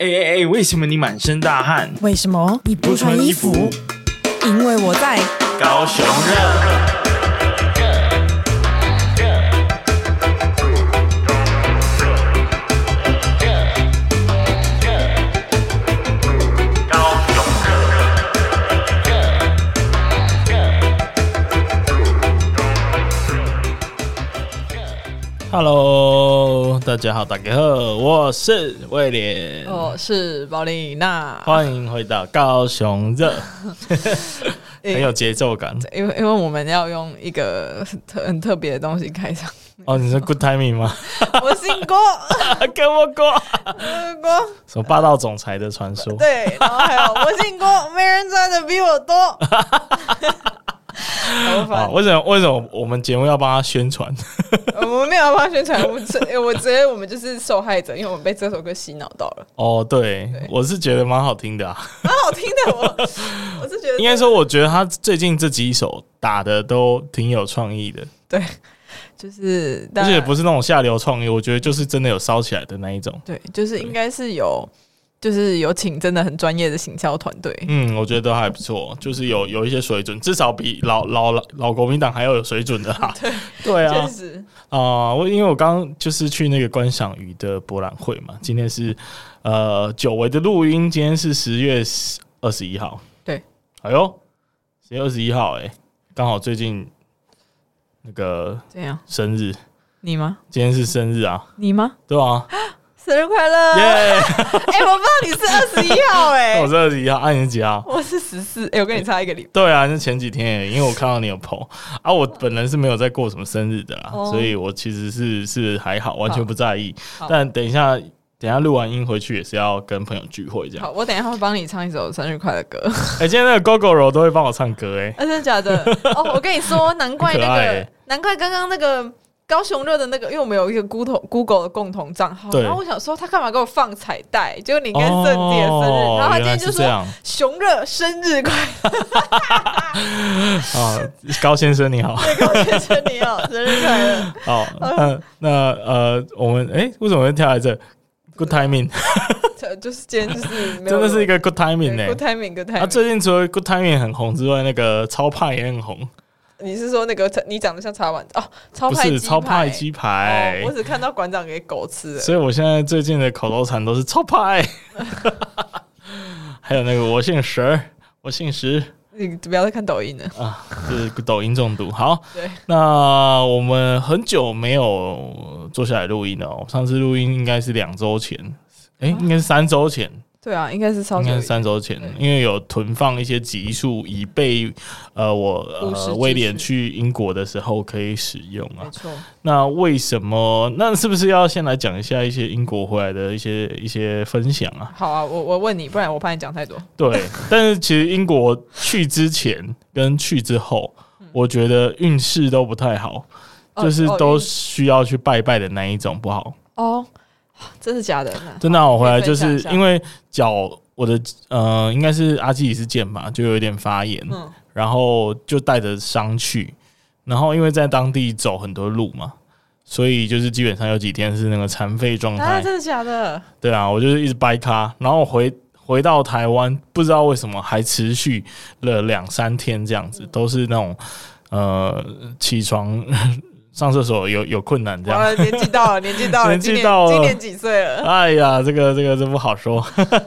哎哎哎！为什么你满身大汗？为什么你不穿衣服？因为我在高雄热。Hello，大家好，大家好，我是威廉，我是宝丽娜，欢迎回到高雄热，很有节奏感。因为因为我们要用一个特 很特别的东西开场。哦，你是 Good Timing 吗？我姓郭，跟我郭，郭，什么霸道总裁的传说？对，然后还有我姓郭，没人赚的比我多。好，为什么为什么我们节目要帮他宣传？我们没有要帮他宣传，我我我觉得我们就是受害者，因为我们被这首歌洗脑到了。哦，对，对我是觉得蛮好听的啊，蛮好听的。我 我是觉得，应该说，我觉得他最近这几首打的都挺有创意的。对，就是而且不是那种下流创意，我觉得就是真的有烧起来的那一种。对，就是应该是有。就是有请真的很专业的行销团队，嗯，我觉得都还不错，就是有有一些水准，至少比老老老老国民党还要有水准的哈。对 对啊，确实啊，我因为我刚就是去那个观赏鱼的博览会嘛，今天是呃久违的录音，今天是十月二十一号，对，哎呦，十月二十一号，哎，刚好最近那个怎样生日？你吗？今天是生日啊？你吗？对啊。生日快乐！耶！哎，我不知道你是二十一号 哎、欸，我是二十一号，啊，你是几号？我是十四。哎，我跟你差一个礼拜。对啊，是前几天，因为我看到你有 po 啊，我本人是没有在过什么生日的啦，哦、所以我其实是是还好，完全不在意。但等一下，等一下录完音回去也是要跟朋友聚会这样。好，我等一下会帮你唱一首生日快乐歌。哎、欸，今天那个 Gogoro 都会帮我唱歌哎、欸，真的假的？哦，我跟你说，难怪那个，欸、难怪刚刚那个。高雄热的那个，因为我们有一个 Google Google 的共同账号，然后我想说他干嘛给我放彩带？结果你跟圣地的生日，然后他今天就说熊热生日快乐。啊，高先生你好，高先生你好，生日快乐。好，那那呃，我们哎，为什么会跳来这？Good timing，就是今天就是真的是一个 Good timing 呢。Good timing，Good timing。啊，最近除了 Good timing 很红之外，那个超派也很红。你是说那个你长得像茶碗哦？超派不是超派鸡排，哦，我只看到馆长给狗吃。所以我现在最近的口头禅都是超派。还有那个我姓石，我姓石。你不要再看抖音了啊！是抖音中毒。好，对，那我们很久没有坐下来录音了哦。上次录音应该是两周前，哎，应该是三周前。对啊，应该是超，应该是三周前，因为有囤放一些集数，以备呃我呃威廉去英国的时候可以使用啊。没错。那为什么？那是不是要先来讲一下一些英国回来的一些一些分享啊？好啊，我我问你，不然我怕你讲太多。对，但是其实英国去之前跟去之后，我觉得运势都不太好，就是都需要去拜拜的那一种不好哦。真的假的？真的、啊，我回来就是因为脚，我的呃，应该是阿基里斯腱吧，就有一点发炎，嗯、然后就带着伤去，然后因为在当地走很多路嘛，所以就是基本上有几天是那个残废状态。啊，真的假的？对啊，我就是一直掰咖，然后回回到台湾，不知道为什么还持续了两三天这样子，都是那种呃起床。上厕所有有困难，这样。年纪到了，年纪到了，年纪到了，今年几岁了？哎呀，这个这个真不好说。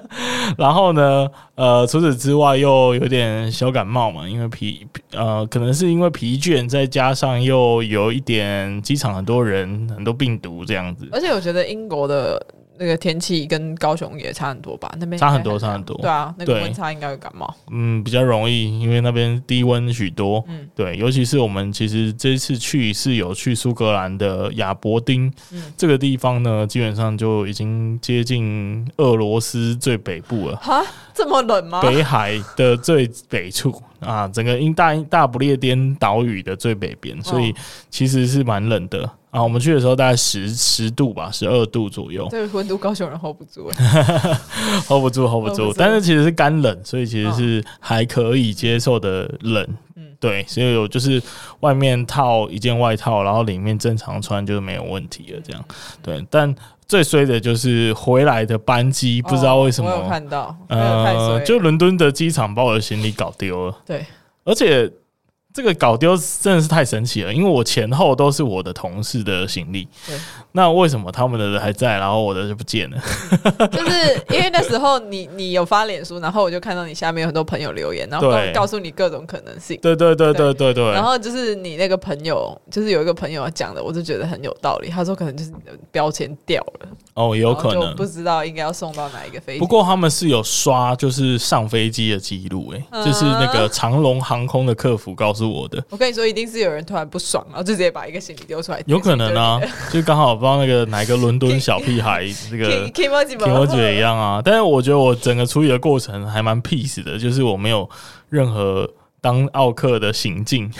然后呢，呃，除此之外又有点小感冒嘛，因为疲呃，可能是因为疲倦，再加上又有一点机场很多人，很多病毒这样子。而且我觉得英国的。那个天气跟高雄也差很多吧？那边差很多，差很多。对啊，那个温差应该会感冒。嗯，比较容易，因为那边低温许多。嗯，对，尤其是我们其实这一次去是有去苏格兰的亚伯丁，嗯，这个地方呢，基本上就已经接近俄罗斯最北部了。哈，这么冷吗？北海的最北处啊，整个英大大不列颠岛屿的最北边，所以其实是蛮冷的。啊，我们去的时候大概十十度吧，十二度左右。这个温度高雄人 hold 不住，hold 不住，hold 不住。但是其实是干冷，所以其实是还可以接受的冷。嗯，对，所以我就是外面套一件外套，然后里面正常穿就是没有问题了。这样，对，但最衰的就是回来的班机，不知道为什么，哦、我有看到，呃，就伦敦的机场把我的行李搞丢了。对，而且。这个搞丢真的是太神奇了，因为我前后都是我的同事的行李，对，那为什么他们的人还在，然后我的就不见了？就是因为那时候你你有发脸书，然后我就看到你下面有很多朋友留言，然后告诉你各种可能性。对对对对对对。然后就是你那个朋友，就是有一个朋友讲的，我就觉得很有道理。他说可能就是你的标签掉了。哦，有可能。不知道应该要送到哪一个飞机。不过他们是有刷，就是上飞机的记录，哎，就是那个长龙航空的客服告诉我的。我跟你说，一定是有人突然不爽，然后就直接把一个行李丢出来。有可能啊，就刚好不知道那个哪一个伦敦小屁孩，这个 Kimoji 也一样啊。但是我觉得我整个处理的过程还蛮 peace 的，就是我没有任何当奥克的行径。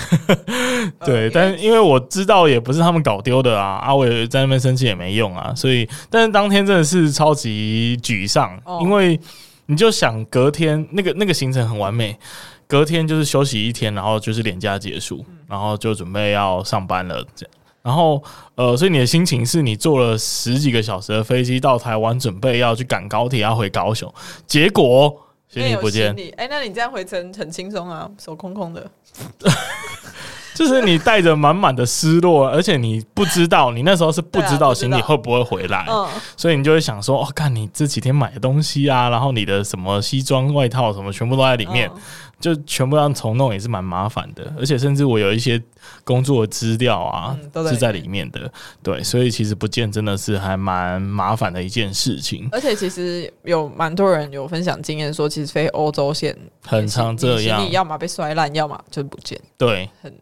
对，但是因为我知道也不是他们搞丢的啊，阿伟在那边生气也没用啊，所以但是当天真的是超级沮丧，因为你就想隔天那个那个行程很完美。隔天就是休息一天，然后就是连假结束，然后就准备要上班了。这样，然后呃，所以你的心情是你坐了十几个小时的飞机到台湾，准备要去赶高铁要回高雄，结果行李不见。哎、欸，那你这样回程很轻松啊，手空空的。就是你带着满满的失落，而且你不知道，你那时候是不知道行李会不会回来，啊、所以你就会想说，哦，看你这几天买的东西啊，然后你的什么西装外套什么，全部都在里面，就全部要重弄，也是蛮麻烦的。而且甚至我有一些工作资料啊，是在里面的，对，所以其实不见真的是还蛮麻烦的一件事情。而且其实有蛮多人有分享经验说，其实飞欧洲线很常这样，行李要么被摔烂，要么就不见，对，很。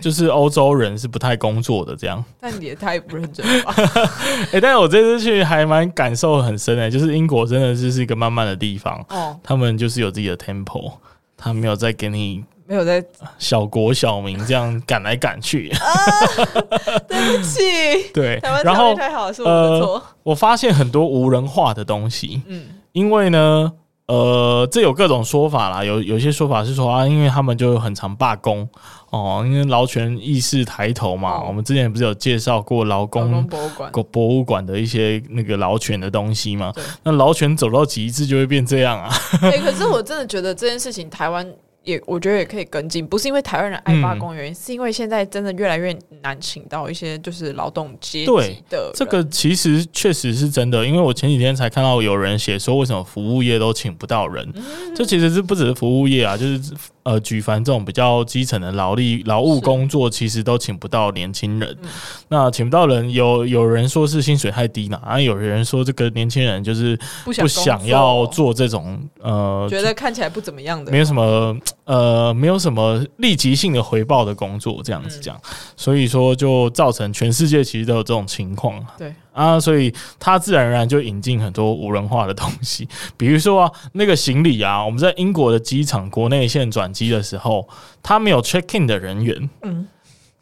就是欧洲人是不太工作的这样，但你也太不认真了吧？哎、欸，但是我这次去还蛮感受很深的、欸，就是英国真的就是一个慢慢的地方，哦，他们就是有自己的 tempo，他没有在给你没有在小国小民这样赶来赶去，啊、对不起，对，然后太好是我的错、呃，我发现很多无人化的东西，嗯，因为呢。呃，这有各种说法啦，有有些说法是说啊，因为他们就很常罢工哦，因为劳权意识抬头嘛。哦、我们之前不是有介绍过劳工博物馆、博物馆的一些那个劳权的东西嘛？那劳权走到极致就会变这样啊。欸、可是我真的觉得这件事情，台湾。也我觉得也可以跟进，不是因为台湾人爱罢工，原因、嗯、是因为现在真的越来越难请到一些就是劳动阶级的。这个其实确实是真的，因为我前几天才看到有人写说，为什么服务业都请不到人？这、嗯、其实是不只是服务业啊，就是。呃，举凡这种比较基层的劳力劳务工作，其实都请不到年轻人。嗯、那请不到人，有有人说是薪水太低呢，啊，有人说这个年轻人就是不想要做这种呃，觉得看起来不怎么样的，没有什么呃，没有什么立即性的回报的工作，这样子讲，嗯、所以说就造成全世界其实都有这种情况。对。啊，所以他自然而然就引进很多无人化的东西，比如说啊，那个行李啊，我们在英国的机场国内线转机的时候，他没有 check in 的人员，嗯，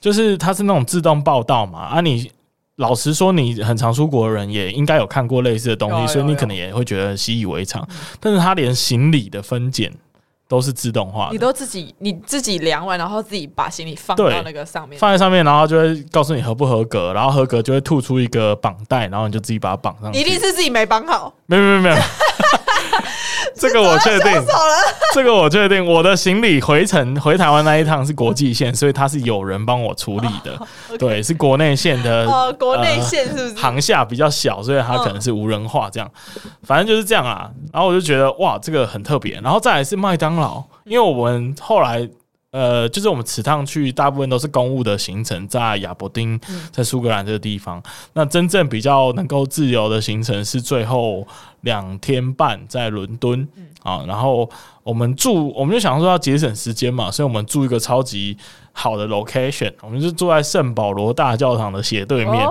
就是他是那种自动报到嘛。啊，你老实说，你很常出国的人也应该有看过类似的东西，所以你可能也会觉得习以为常。但是他连行李的分拣。都是自动化的，你都自己你自己量完，然后自己把行李放到那个上面，放在上面，然后就会告诉你合不合格，然后合格就会吐出一个绑带，然后你就自己把它绑上去。一定是自己没绑好，没有没有没有。这个我确定，这个我确定。我的行李回程回台湾那一趟是国际线，所以它是有人帮我处理的。对，是国内线的。哦，国内线是不是？航下比较小，所以它可能是无人化这样。反正就是这样啊。然后我就觉得哇，这个很特别。然后再来是麦当劳，因为我们后来。呃，就是我们此趟去大部分都是公务的行程，在亚伯丁，在苏格兰这个地方。嗯、那真正比较能够自由的行程是最后两天半在伦敦、嗯、啊。然后我们住，我们就想说要节省时间嘛，所以我们住一个超级好的 location，我们就住在圣保罗大教堂的斜对面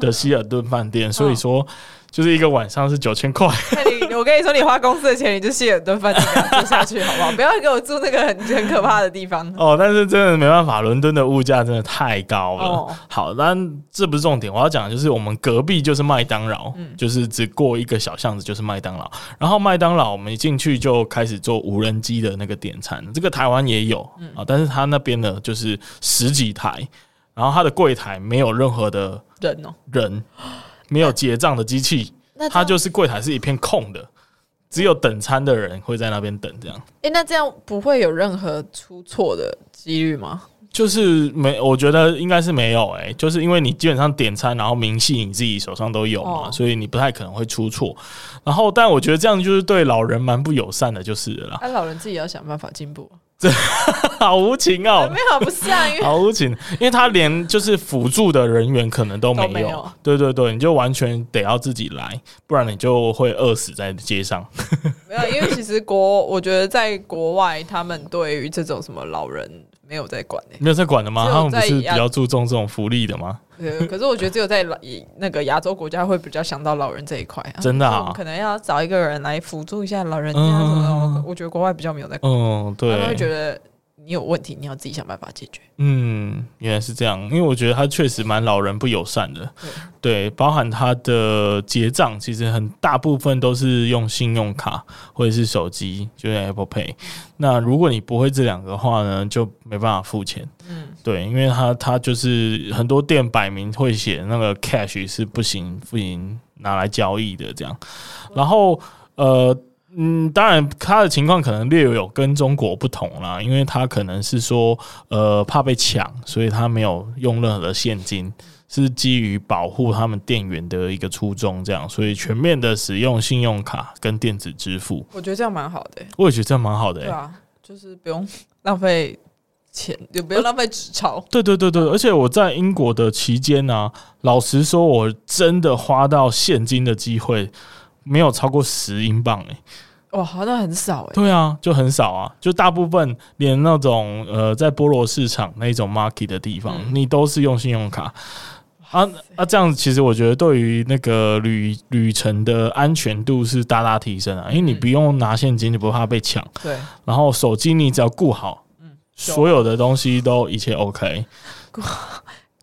的希尔顿饭店。哦、所以说，就是一个晚上是九千块。我跟你说，你花公司的钱，你就卸很多饭店住下去，好不好？不要给我住那个很 很可怕的地方。哦，但是真的没办法，伦敦的物价真的太高了。哦、好，但这不是重点，我要讲的就是我们隔壁就是麦当劳，嗯、就是只过一个小巷子就是麦当劳。然后麦当劳我们一进去就开始做无人机的那个点餐，这个台湾也有啊，嗯、但是他那边呢就是十几台，然后他的柜台没有任何的人哦，人没有结账的机器。它就是柜台是一片空的，只有等餐的人会在那边等这样。诶、欸，那这样不会有任何出错的几率吗？就是没，我觉得应该是没有诶、欸，就是因为你基本上点餐，然后明细你自己手上都有嘛，哦、所以你不太可能会出错。然后，但我觉得这样就是对老人蛮不友善的，就是了啦。那、啊、老人自己要想办法进步。这 好无情哦！没有不像，好无情，因为他连就是辅助的人员可能都没有。对对对，你就完全得要自己来，不然你就会饿死在街上。没有，因为其实国，我觉得在国外，他们对于这种什么老人。没有在管没有在管的吗？他们不是比较注重这种福利的吗？对，可是我觉得只有在老那个亚洲国家会比较想到老人这一块啊。真的啊，可能要找一个人来辅助一下老人家什么。嗯、我觉得国外比较没有在管，嗯，对，他们会觉得。你有问题，你要自己想办法解决。嗯，原来是这样，因为我觉得他确实蛮老人不友善的。对，包含他的结账，其实很大部分都是用信用卡或者是手机，就是 Apple Pay。嗯、那如果你不会这两个的话呢，就没办法付钱。嗯，对，因为他他就是很多店摆明会写那个 cash 是不行不行拿来交易的这样。然后呃。嗯，当然，他的情况可能略有跟中国不同啦，因为他可能是说，呃，怕被抢，所以他没有用任何的现金，是基于保护他们店员的一个初衷，这样，所以全面的使用信用卡跟电子支付。我觉得这样蛮好的、欸，我也觉得这样蛮好的、欸，对啊，就是不用浪费钱，也不用浪费纸钞。对对对对，而且我在英国的期间呢、啊，老实说，我真的花到现金的机会。没有超过十英镑诶，哇，好像很少诶。对啊，就很少啊，就大部分连那种呃，在菠萝市场那种 market 的地方，嗯、你都是用信用卡啊塞啊，这样子其实我觉得对于那个旅旅程的安全度是大大提升啊，因为你不用拿现金，你不怕被抢。对，然后手机你只要顾好，嗯，所有的东西都一切 OK。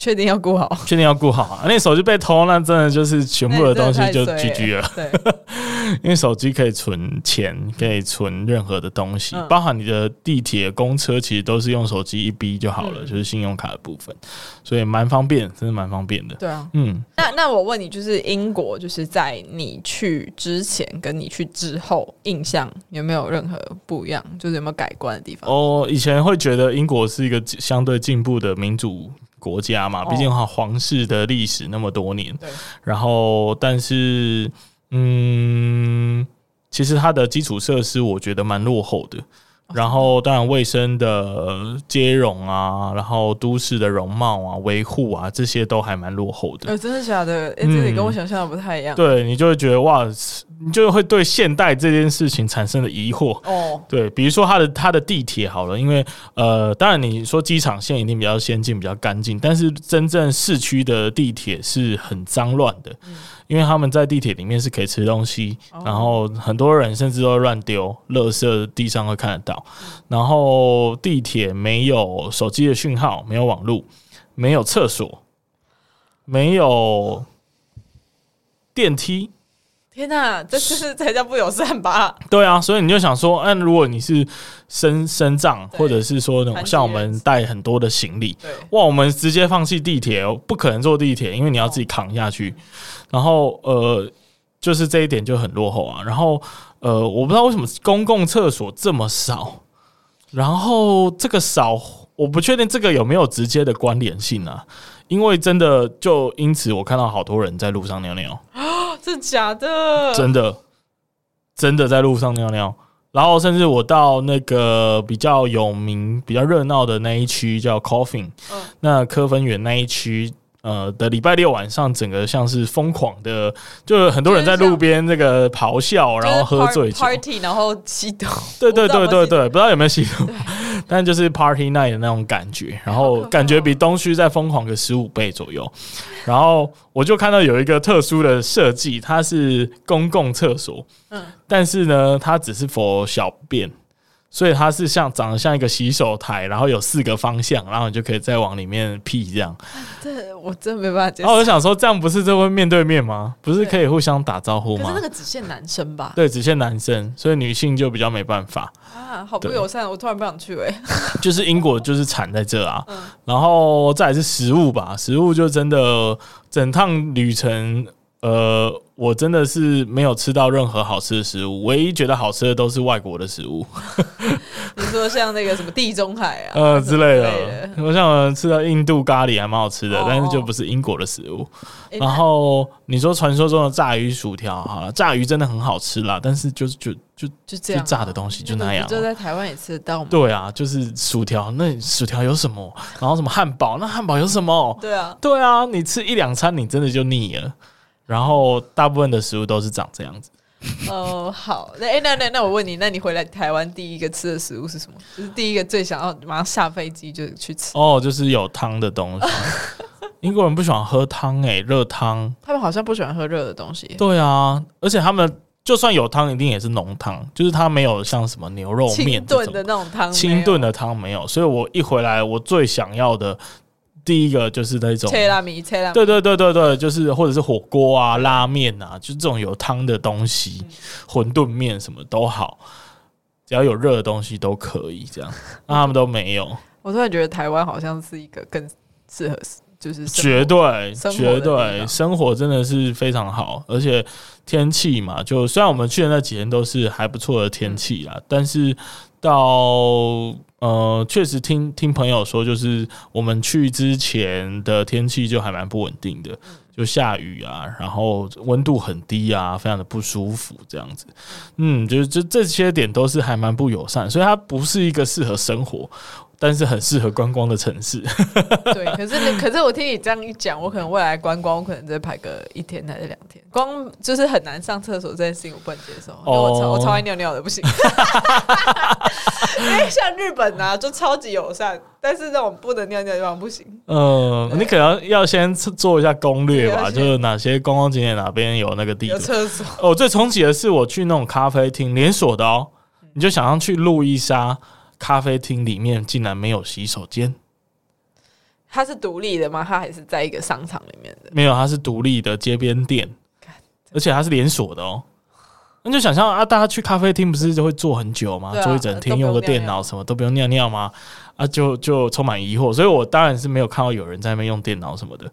确定要顾好，确定要顾好啊！那手机被偷，那真的就是全部的东西就 GG 了。对，因为手机可以存钱，可以存任何的东西，嗯、包含你的地铁、公车，其实都是用手机一逼就好了，嗯、就是信用卡的部分，所以蛮方便，真的蛮方便的。对啊，嗯。那那我问你，就是英国，就是在你去之前跟你去之后，印象有没有任何不一样？就是有没有改观的地方？哦，以前会觉得英国是一个相对进步的民主。国家嘛，毕竟哈皇室的历史那么多年，对。然后，但是，嗯，其实它的基础设施我觉得蛮落后的。然后，当然卫生的接容啊，然后都市的容貌啊、维护啊，这些都还蛮落后的。呃，真的假的？哎，这里跟我想象的不太一样。对，你就会觉得哇，你就会对现代这件事情产生了疑惑。哦，对，比如说它的它的地铁好了，因为呃，当然你说机场线一定比较先进、比较干净，但是真正市区的地铁是很脏乱的。嗯因为他们在地铁里面是可以吃东西，然后很多人甚至都乱丢垃圾，地上会看得到。然后地铁没有手机的讯号，没有网络，没有厕所，没有电梯。天哪，这就是才叫不友善吧？对啊，所以你就想说，嗯，如果你是身身障，或者是说那种像我们带很多的行李，哇，我们直接放弃地铁，不可能坐地铁，因为你要自己扛下去。然后呃，就是这一点就很落后啊。然后呃，我不知道为什么公共厕所这么少。然后这个少，我不确定这个有没有直接的关联性啊？因为真的就因此，我看到好多人在路上尿尿啊，这假的？真的，真的在路上尿尿。然后甚至我到那个比较有名、比较热闹的那一区叫 Coffin，嗯，那科芬园那一区。呃的礼拜六晚上，整个像是疯狂的，就很多人在路边那个咆哮，然后喝醉酒 party，然后吸毒。对对对对对，不知道有没有吸毒？但就是 Party Night 的那种感觉，然后感觉比东区再疯狂个十五倍左右。然后我就看到有一个特殊的设计，它是公共厕所，嗯，但是呢，它只是 for 小便。所以它是像长得像一个洗手台，然后有四个方向，然后你就可以再往里面屁这样。这我真的没办法接受。然后我就想说，这样不是就会面对面吗？不是可以互相打招呼吗？可是那个只限男生吧？对，只限男生，所以女性就比较没办法啊，好不友善。我突然不想去哎。就是英国就是惨在这啊，然后再来是食物吧，食物就真的整趟旅程。呃，我真的是没有吃到任何好吃的食物，唯一觉得好吃的都是外国的食物。你说像那个什么地中海啊，呃之类的，我想吃到印度咖喱还蛮好吃的，哦、但是就不是英国的食物。欸、然后你说传说中的炸鱼薯条，好了，炸鱼真的很好吃啦，但是就是就就就这样，就炸的东西就那样。就在台湾也吃得到吗？对啊，就是薯条，那薯条有什么？然后什么汉堡？那汉堡有什么？对啊，对啊，你吃一两餐，你真的就腻了。然后大部分的食物都是长这样子。哦，好，那那那那我问你，那你回来台湾第一个吃的食物是什么？就是第一个最想要马上下飞机就去吃。哦，就是有汤的东西。英国人不喜欢喝汤诶、欸，热汤。他们好像不喜欢喝热的东西。对啊，而且他们就算有汤，一定也是浓汤，就是它没有像什么牛肉面炖的那种汤，清炖的汤没有。所以我一回来，我最想要的。第一个就是那种切拉米，切拉米，对对对对对，就是或者是火锅啊、拉面啊，就这种有汤的东西，馄饨面什么都好，只要有热的东西都可以。这样，那他们都没有。我突然觉得台湾好像是一个更适合，就是绝对绝对生活真的是非常好，而且天气嘛，就虽然我们去的那几天都是还不错的天气啦，但是到。呃，确实听听朋友说，就是我们去之前的天气就还蛮不稳定的，就下雨啊，然后温度很低啊，非常的不舒服这样子。嗯，就是这这些点都是还蛮不友善，所以它不是一个适合生活。但是很适合观光的城市。对，可是可是我听你这样一讲，我可能未来观光，我可能再排个一天还是两天。光就是很难上厕所这件事情，我不能接受。因为我超我超爱尿尿的，不行。因为像日本啊，就超级友善，但是那种不能尿尿的地方不行。嗯，你可能要先做一下攻略吧，就是哪些观光景点哪边有那个地有厕所。哦，最冲击的是我去那种咖啡厅连锁的哦，你就想要去路易莎。咖啡厅里面竟然没有洗手间，它是独立的吗？它还是在一个商场里面的？没有，它是独立的街边店，而且它是连锁的哦。那就想象啊，大家去咖啡厅不是就会坐很久吗？啊、坐一整天，用个电脑，什么都不用尿尿吗？啊，就就充满疑惑。所以我当然是没有看到有人在那边用电脑什么的，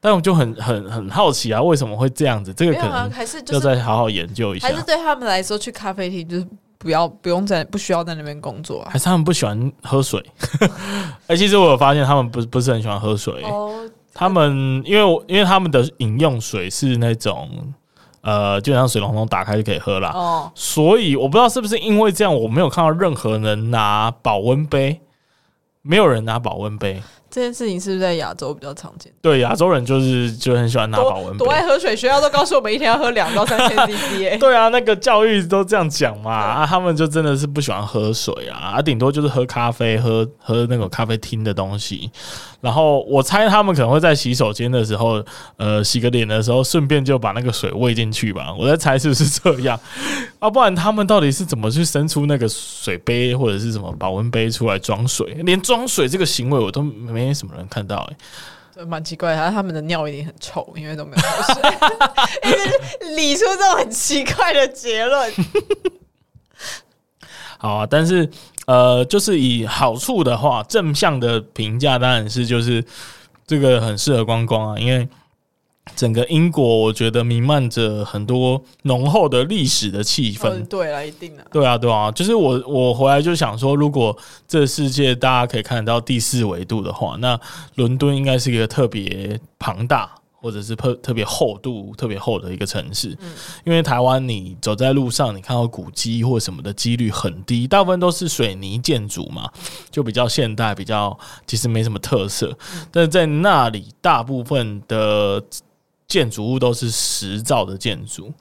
但我就很很很好奇啊，为什么会这样子？这个可能还是要再好好研究一下。还是对他们来说，去咖啡厅就是。不要不用在不需要在那边工作啊？还是他们不喜欢喝水？哎，其实我有发现他们不不是很喜欢喝水。哦，他们因为因为他们的饮用水是那种呃，就像水龙头打开就可以喝了。哦，所以我不知道是不是因为这样，我没有看到任何人拿保温杯，没有人拿保温杯。这件事情是不是在亚洲比较常见？对，亚洲人就是就很喜欢拿保温杯，多爱喝水。学校都告诉我们一天要喝两到三千 CC。对啊，那个教育都这样讲嘛啊，他们就真的是不喜欢喝水啊，啊，顶多就是喝咖啡，喝喝那个咖啡厅的东西。然后我猜他们可能会在洗手间的时候，呃，洗个脸的时候，顺便就把那个水喂进去吧。我在猜是不是这样啊？不然他们到底是怎么去伸出那个水杯或者是什么保温杯出来装水？连装水这个行为我都没什么人看到哎、欸，蛮奇怪。他他们的尿一定很臭，因为都没有喝水，一 直 理出这种很奇怪的结论。好啊，但是。呃，就是以好处的话，正向的评价当然是就是这个很适合观光啊，因为整个英国我觉得弥漫着很多浓厚的历史的气氛。嗯、对了，一定的。对啊，对啊，就是我我回来就想说，如果这世界大家可以看得到第四维度的话，那伦敦应该是一个特别庞大。或者是特特别厚度特别厚的一个城市，嗯，因为台湾你走在路上，你看到古迹或什么的几率很低，大部分都是水泥建筑嘛，就比较现代，比较其实没什么特色。但是在那里，大部分的建筑物都是石造的建筑，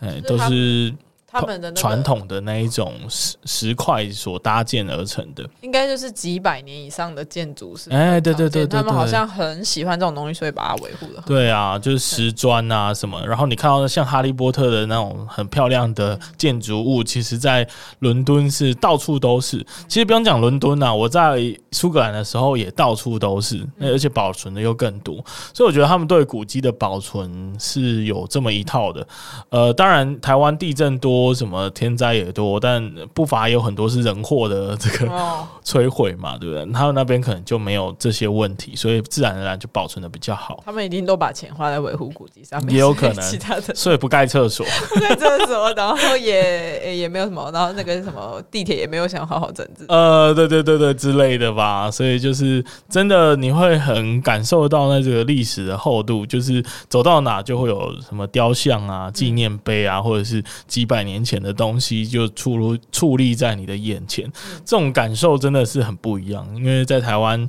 哎，都是。他们的传统的那一种石石块所搭建而成的，应该就是几百年以上的建筑是。哎，对对对对，他们好像很喜欢这种东西，所以把它维护的。对啊，就是石砖啊什么。然后你看到像哈利波特的那种很漂亮的建筑物，其实在伦敦是到处都是。其实不用讲伦敦啊，我在苏格兰的时候也到处都是，而且保存的又更多。所以我觉得他们对古迹的保存是有这么一套的。呃，当然台湾地震多。多什么天灾也多，但不乏有很多是人祸的这个 摧毁嘛，对不对？他们那边可能就没有这些问题，所以自然而然就保存的比较好。他们一定都把钱花在维护古迹上面，也有可能其他的，所以不盖厕所，不盖厕所，然后也也没有什么，然后那个什么地铁也没有想好好整治，呃，对对对对之类的吧。所以就是真的，你会很感受到那这个历史的厚度，就是走到哪就会有什么雕像啊、纪念碑啊，或者是几百年。年前的东西就矗如矗立在你的眼前，这种感受真的是很不一样。因为在台湾，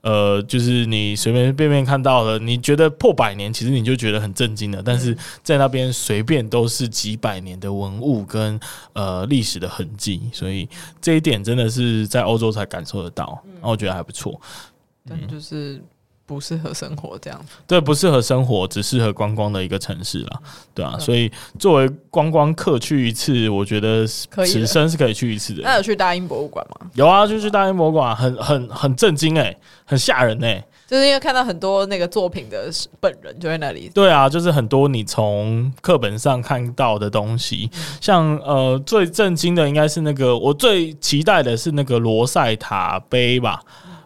呃，就是你随随便便看到了，你觉得破百年，其实你就觉得很震惊了。但是在那边随便都是几百年的文物跟呃历史的痕迹，所以这一点真的是在欧洲才感受得到。然后我觉得还不错，但就是。不适合生活这样子，对，不适合生活，只适合观光的一个城市啦，对啊，所以作为观光客去一次，我觉得此生是可以去一次的。那有去大英博物馆吗？有啊，就去大英博物馆，很很很震惊哎，很吓人哎，就是因为看到很多那个作品的本人就在那里。对啊，就是很多你从课本上看到的东西，像呃最震惊的应该是那个，我最期待的是那个罗塞塔碑吧。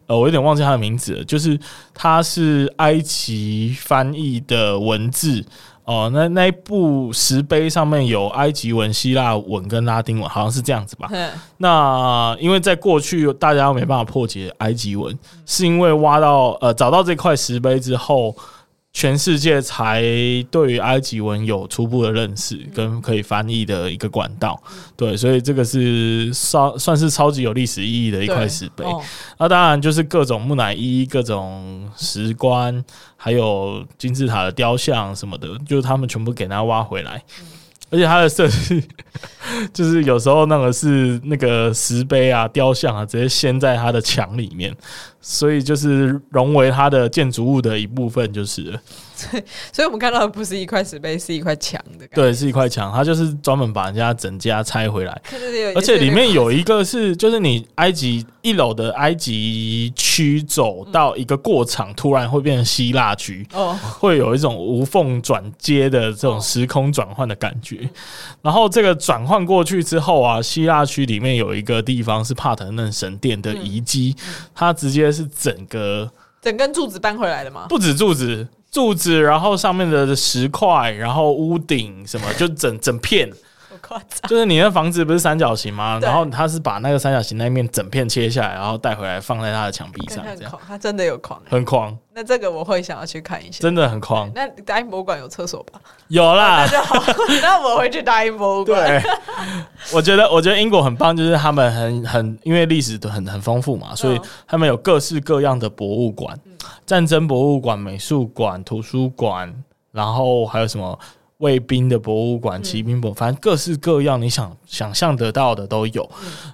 呃，我有点忘记他的名字了，就是他是埃及翻译的文字哦、呃，那那一部石碑上面有埃及文、希腊文跟拉丁文，好像是这样子吧？嗯、那因为在过去大家都没办法破解埃及文，是因为挖到呃找到这块石碑之后。全世界才对于埃及文有初步的认识跟可以翻译的一个管道，对，所以这个是算算是超级有历史意义的一块石碑。那当然就是各种木乃伊、各种石棺，还有金字塔的雕像什么的，就是他们全部给它挖回来。而且它的设计，就是有时候那个是那个石碑啊、雕像啊，直接掀在它的墙里面，所以就是融为它的建筑物的一部分，就是了。所以，我们看到的不是一块石碑，是一块墙的。对，是一块墙，它就是专门把人家整家拆回来。而且里面有一个是，就是你埃及一楼的埃及区走到一个过场，突然会变成希腊区，哦，会有一种无缝转接的这种时空转换的感觉。然后这个转换过去之后啊，希腊区里面有一个地方是帕特嫩神殿的遗迹，它直接是整个整根柱子搬回来的吗？不止柱子。柱子，然后上面的石块，然后屋顶什么，就整整片。就是你的房子不是三角形吗？然后他是把那个三角形那一面整片切下来，然后带回来放在他的墙壁上，这样。他真的有狂，很狂。那这个我会想要去看一下，真的很狂。那大英博物馆有厕所吧？有啦，那就好。那我会去大英博物馆。对，我觉得我觉得英国很棒，就是他们很很因为历史都很很丰富嘛，所以他们有各式各样的博物馆，战争博物馆、美术馆、图书馆，然后还有什么？卫兵的博物馆、骑兵博，反正各式各样你想想象得到的都有，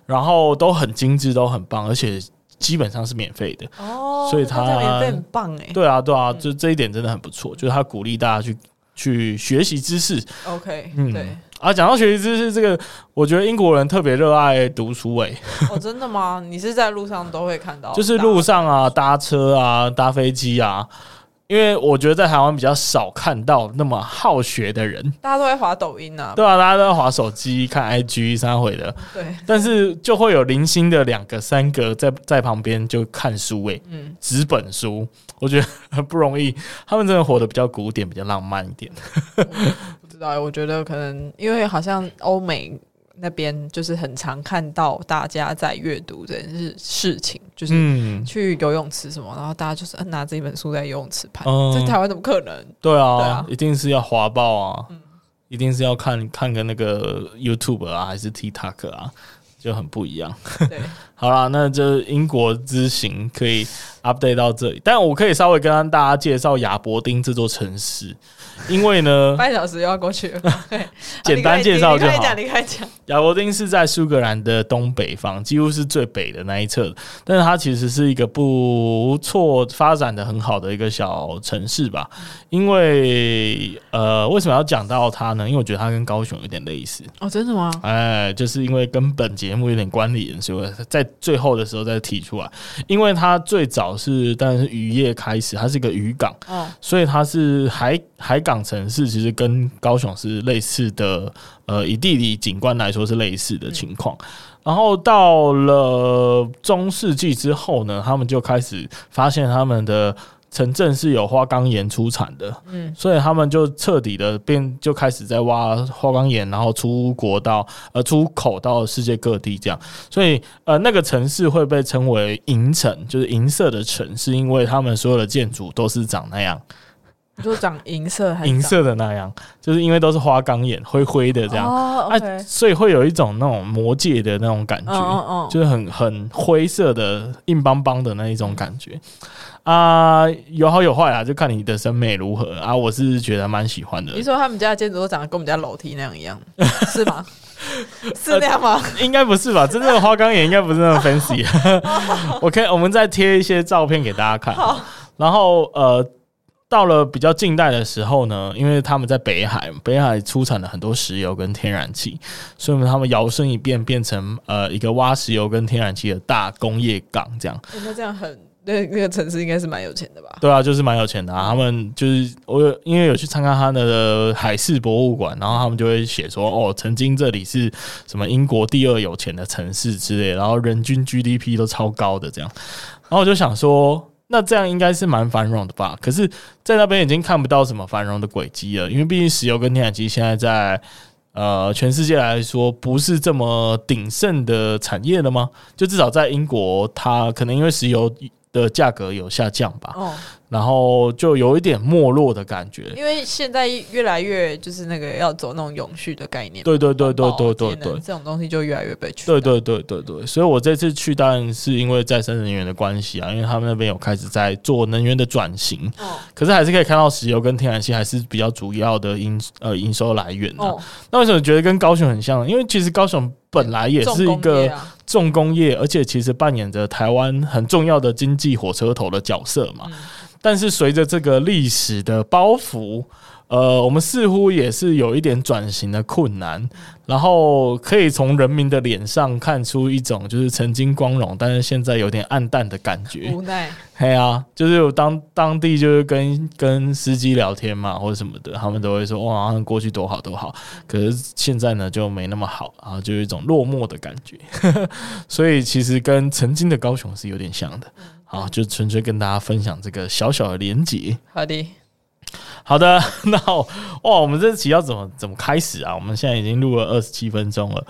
然后都很精致，都很棒，而且基本上是免费的哦。所以他免费很棒哎。对啊，对啊，就这一点真的很不错，就是他鼓励大家去去学习知识。OK，嗯，对啊，讲到学习知识，这个我觉得英国人特别热爱读书哎。哦，真的吗？你是在路上都会看到？就是路上啊，搭车啊，搭飞机啊。因为我觉得在台湾比较少看到那么好学的人，大家都在滑抖音啊，对啊，大家都在滑手机、看 IG 三回的，对。但是就会有零星的两个、三个在在旁边就看书诶，嗯，纸本书，我觉得很不容易。他们真的活得比较古典、比较浪漫一点。不知道，我觉得可能因为好像欧美。那边就是很常看到大家在阅读这件事事情，就是去游泳池什么，然后大家就是拿着一本书在游泳池？拍，在台湾怎么可能？对啊，一定是要滑爆啊，一定是要看看个那个 YouTube 啊，还是 TikTok 啊，就很不一样。对，好啦，那就英国之行可以 update 到这里，但我可以稍微跟大家介绍亚伯丁这座城市。因为呢，半小时又要过去了。简单介绍就好。你开讲，亚伯丁是在苏格兰的东北方，几乎是最北的那一侧。但是它其实是一个不错、发展的很好的一个小城市吧。因为呃，为什么要讲到它呢？因为我觉得它跟高雄有点类似。哦，真的吗？哎，就是因为跟本节目有点关联，所以我在最后的时候再提出来。因为它最早是当然是渔业开始，它是一个渔港，哦，所以它是海海港。城市其实跟高雄是类似的，呃，以地理景观来说是类似的情况。然后到了中世纪之后呢，他们就开始发现他们的城镇是有花岗岩出产的，嗯，所以他们就彻底的变，就开始在挖花岗岩，然后出国到呃出口到世界各地这样。所以呃，那个城市会被称为银城，就是银色的城，是因为他们所有的建筑都是长那样。你说长银色还是银色的那样？就是因为都是花岗岩，灰灰的这样，哦 okay、啊，所以会有一种那种魔界的那种感觉，哦哦、就是很很灰色的、硬邦邦的那一种感觉啊，有好有坏啊，就看你的审美如何啊。我是觉得蛮喜欢的。你说他们家的建筑都长得跟我们家楼梯那样一样，是吗？是那样吗？应该不是吧？真正的花岗岩应该不是那么 fancy。我可以，我们再贴一些照片给大家看。好然后呃。到了比较近代的时候呢，因为他们在北海，北海出产了很多石油跟天然气，所以他们摇身一变变成呃一个挖石油跟天然气的大工业港，这样。欸、那这样很那那个城市应该是蛮有钱的吧？对啊，就是蛮有钱的啊。他们就是我有因为有去参观他的海事博物馆，然后他们就会写说哦，曾经这里是什么英国第二有钱的城市之类，然后人均 GDP 都超高的这样。然后我就想说。那这样应该是蛮繁荣的吧？可是，在那边已经看不到什么繁荣的轨迹了，因为毕竟石油跟天然气现在在呃全世界来说不是这么鼎盛的产业了吗？就至少在英国，它可能因为石油的价格有下降吧。哦。然后就有一点没落的感觉，因为现在越来越就是那个要走那种永续的概念，对对对对对对对，这种东西就越来越被取代。对对对对对，所以我这次去当然是因为再生能源的关系啊，因为他们那边有开始在做能源的转型，哦，可是还是可以看到石油跟天然气还是比较主要的营呃营收来源啊。哦，那为什么觉得跟高雄很像？因为其实高雄本来也是一个重工业，而且其实扮演着台湾很重要的经济火车头的角色嘛。但是随着这个历史的包袱，呃，我们似乎也是有一点转型的困难。然后可以从人民的脸上看出一种就是曾经光荣，但是现在有点暗淡的感觉。无奈。嘿啊，就是有当当地就是跟跟司机聊天嘛，或者什么的，他们都会说哇，他们过去多好多好。可是现在呢，就没那么好，然后就有一种落寞的感觉。所以其实跟曾经的高雄是有点像的。好，就纯粹跟大家分享这个小小的连结。好的，好的，那哇，我们这期要怎么怎么开始啊？我们现在已经录了二十七分钟了，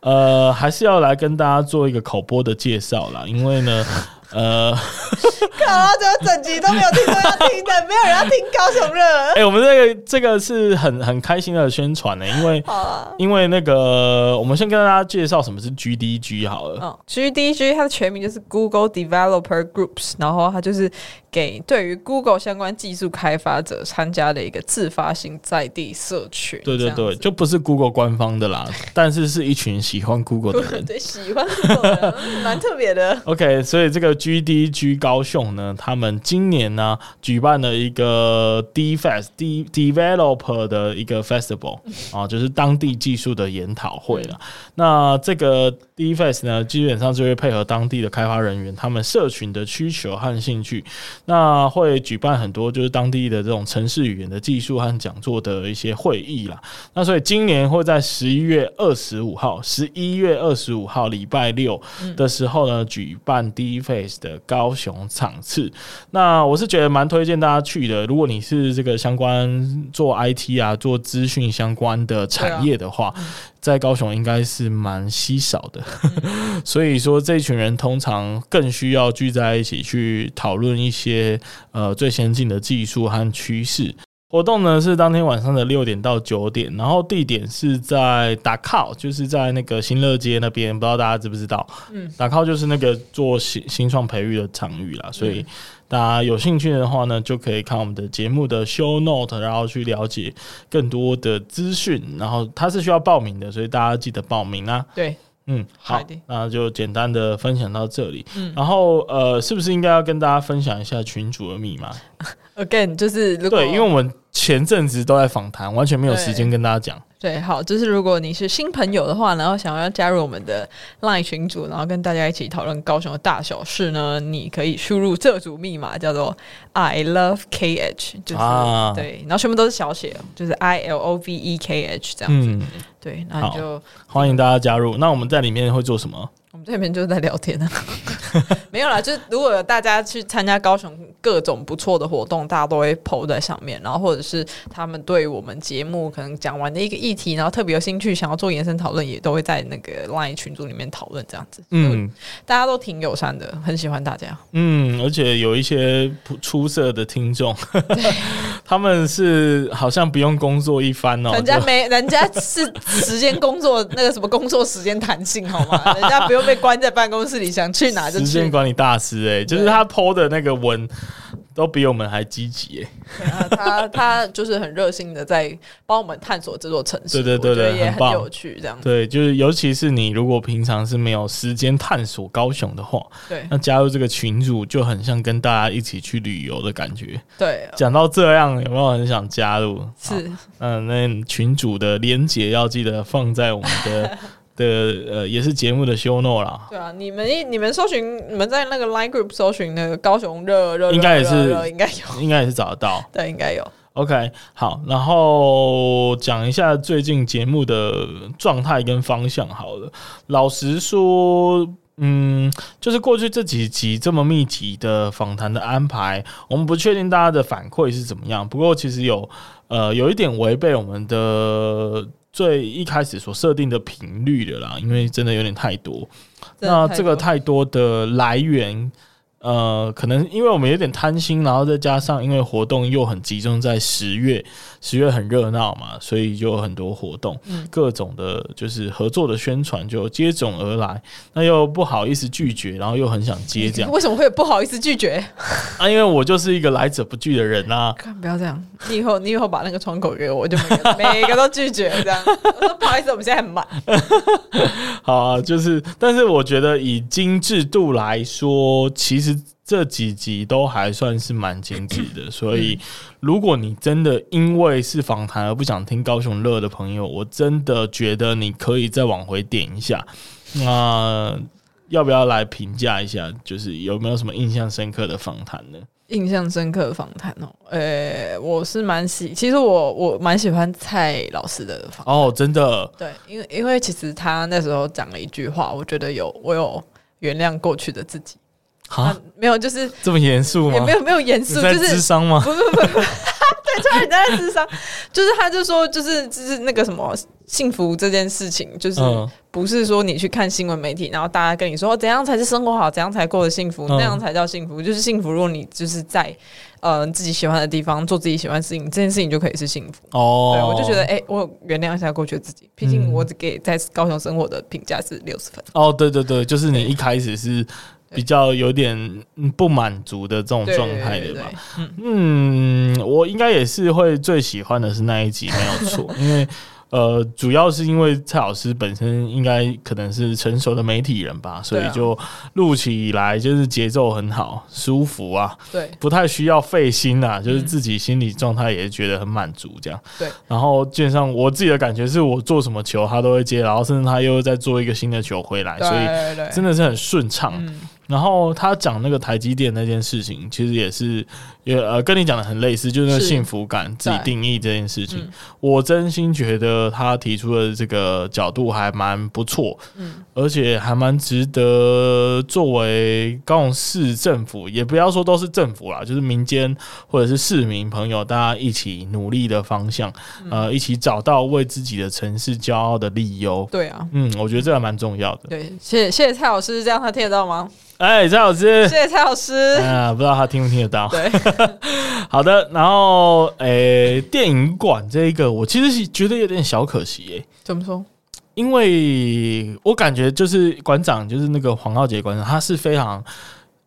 呃，还是要来跟大家做一个口播的介绍啦，因为呢。呃，看啊，怎么整集都没有听说要听的，没有人要听高雄热。哎、欸，我们这个这个是很很开心的宣传呢，因为、啊、因为那个，我们先跟大家介绍什么是 GDG 好了。哦，GDG 它的全名就是 Google Developer Groups，然后它就是。给对于 Google 相关技术开发者参加的一个自发性在地社群，对对对，就不是 Google 官方的啦，但是是一群喜欢 Google 的人，对，喜欢 Google 的人，蛮特别的。OK，所以这个 GDG 高雄呢，他们今年呢举办了一个 D-Fest，D Developer 的一个 Festival 啊，就是当地技术的研讨会了。那这个 D-Fest 呢，基本上就会配合当地的开发人员，他们社群的需求和兴趣。那会举办很多就是当地的这种城市语言的技术和讲座的一些会议啦。那所以今年会在十一月二十五号，十一月二十五号礼拜六的时候呢，举办 D Face 的高雄场次。那我是觉得蛮推荐大家去的。如果你是这个相关做 IT 啊、做资讯相关的产业的话。在高雄应该是蛮稀少的，所以说这群人通常更需要聚在一起去讨论一些呃最先进的技术和趋势。活动呢是当天晚上的六点到九点，然后地点是在打靠，就是在那个新乐街那边，不知道大家知不知道？嗯，打靠就是那个做新新创培育的场域啦，所以大家有兴趣的话呢，就可以看我们的节目的 show note，然后去了解更多的资讯。然后它是需要报名的，所以大家记得报名啊。对，嗯，好，那就简单的分享到这里。嗯，然后呃，是不是应该要跟大家分享一下群主的密码？Again，就是对，因为我们前阵子都在访谈，完全没有时间跟大家讲。对，好，就是如果你是新朋友的话，然后想要加入我们的 LINE 群组，然后跟大家一起讨论高雄的大小事呢，你可以输入这组密码，叫做 I love KH，就是、对，然后全部都是小写，就是 I L O V E K H 这样子。对，那你就欢迎大家加入。那我们在里面会做什么？我们这边就是在聊天啊，没有啦，就是如果有大家去参加高雄各种不错的活动，大家都会 po 在上面，然后或者是他们对我们节目可能讲完的一个议题，然后特别有兴趣想要做延伸讨论，也都会在那个 LINE 群组里面讨论这样子。嗯，大家都挺友善的，很喜欢大家。嗯，而且有一些出色的听众，他们是好像不用工作一番哦，人家没，人家是时间工作那个什么工作时间弹性好吗？人家不用。都被关在办公室里，想去哪就去。时间管理大师哎、欸，就是他 PO 的那个文。都比我们还积极哎！他他就是很热心的在帮我们探索这座城市，对对对对，也很有趣。这样对，就是尤其是你如果平常是没有时间探索高雄的话，对，那加入这个群组就很像跟大家一起去旅游的感觉。对，讲到这样，有没有很想加入？是，嗯，那群组的连接要记得放在我们的。的呃，也是节目的 show note 啦。对啊，你们一你们搜寻，你们在那个 line group 搜寻那个高雄热热，应该也是应该有，应该也是找得到。对，应该有。OK，好，然后讲一下最近节目的状态跟方向好了。老实说，嗯，就是过去这几集这么密集的访谈的安排，我们不确定大家的反馈是怎么样。不过其实有呃有一点违背我们的。最一开始所设定的频率的啦，因为真的有点太多，那这个太多的来源。呃，可能因为我们有点贪心，然后再加上因为活动又很集中在十月，十月很热闹嘛，所以就有很多活动，嗯、各种的就是合作的宣传就接踵而来，那又不好意思拒绝，然后又很想接这样，为什么会有不好意思拒绝？啊，因为我就是一个来者不拒的人啊！不要这样，你以后你以后把那个窗口给我，我就每个每个都拒绝这样。我说不好意思，我们现在很满。好啊，就是，但是我觉得以精致度来说，其实。这几集都还算是蛮精致的，所以如果你真的因为是访谈而不想听高雄乐的朋友，我真的觉得你可以再往回点一下。那要不要来评价一下？就是有没有什么印象深刻的访谈呢？印象深刻的访谈哦，呃，我是蛮喜，其实我我蛮喜欢蔡老师的访谈哦，真的，对，因为因为其实他那时候讲了一句话，我觉得有我有原谅过去的自己。啊，没有，就是这么严肃吗？也没有没有严肃，就是智商吗？不不不不，对，突然人家在智商，就是他就说，就是就是那个什么幸福这件事情，就是不是说你去看新闻媒体，然后大家跟你说怎样才是生活好，怎样才过得幸福，那样才叫幸福，就是幸福。如果你就是在呃自己喜欢的地方做自己喜欢的事情，这件事情就可以是幸福。哦，对，我就觉得，哎，我原谅一下过去的自己，毕竟我只给在高雄生活的评价是六十分。哦，对对对，就是你一开始是。比较有点不满足的这种状态的吧，嗯，我应该也是会最喜欢的是那一集，没有错，因为。呃，主要是因为蔡老师本身应该可能是成熟的媒体人吧，所以就录起来就是节奏很好，舒服啊，对，不太需要费心啊，就是自己心理状态也觉得很满足这样，对。然后基本上我自己的感觉是我做什么球他都会接，然后甚至他又在做一个新的球回来，所以真的是很顺畅。然后他讲那个台积电那件事情，其实也是也呃跟你讲的很类似，就是那幸福感自己定义这件事情，我真心觉得。他提出的这个角度还蛮不错，嗯，而且还蛮值得作为高雄市政府，也不要说都是政府啦，就是民间或者是市民朋友，大家一起努力的方向，嗯、呃，一起找到为自己的城市骄傲的理由。对啊，嗯，我觉得这还蛮重要的。对，谢谢谢谢蔡老师，这样他听得到吗？哎，蔡老师，谢谢蔡老师。啊，不知道他听不听得到？对，好的。然后，哎，电影馆这一个，我其实是觉得有点小可惜，哎，怎么说？因为我感觉就是馆长，就是那个黄浩杰馆长，他是非常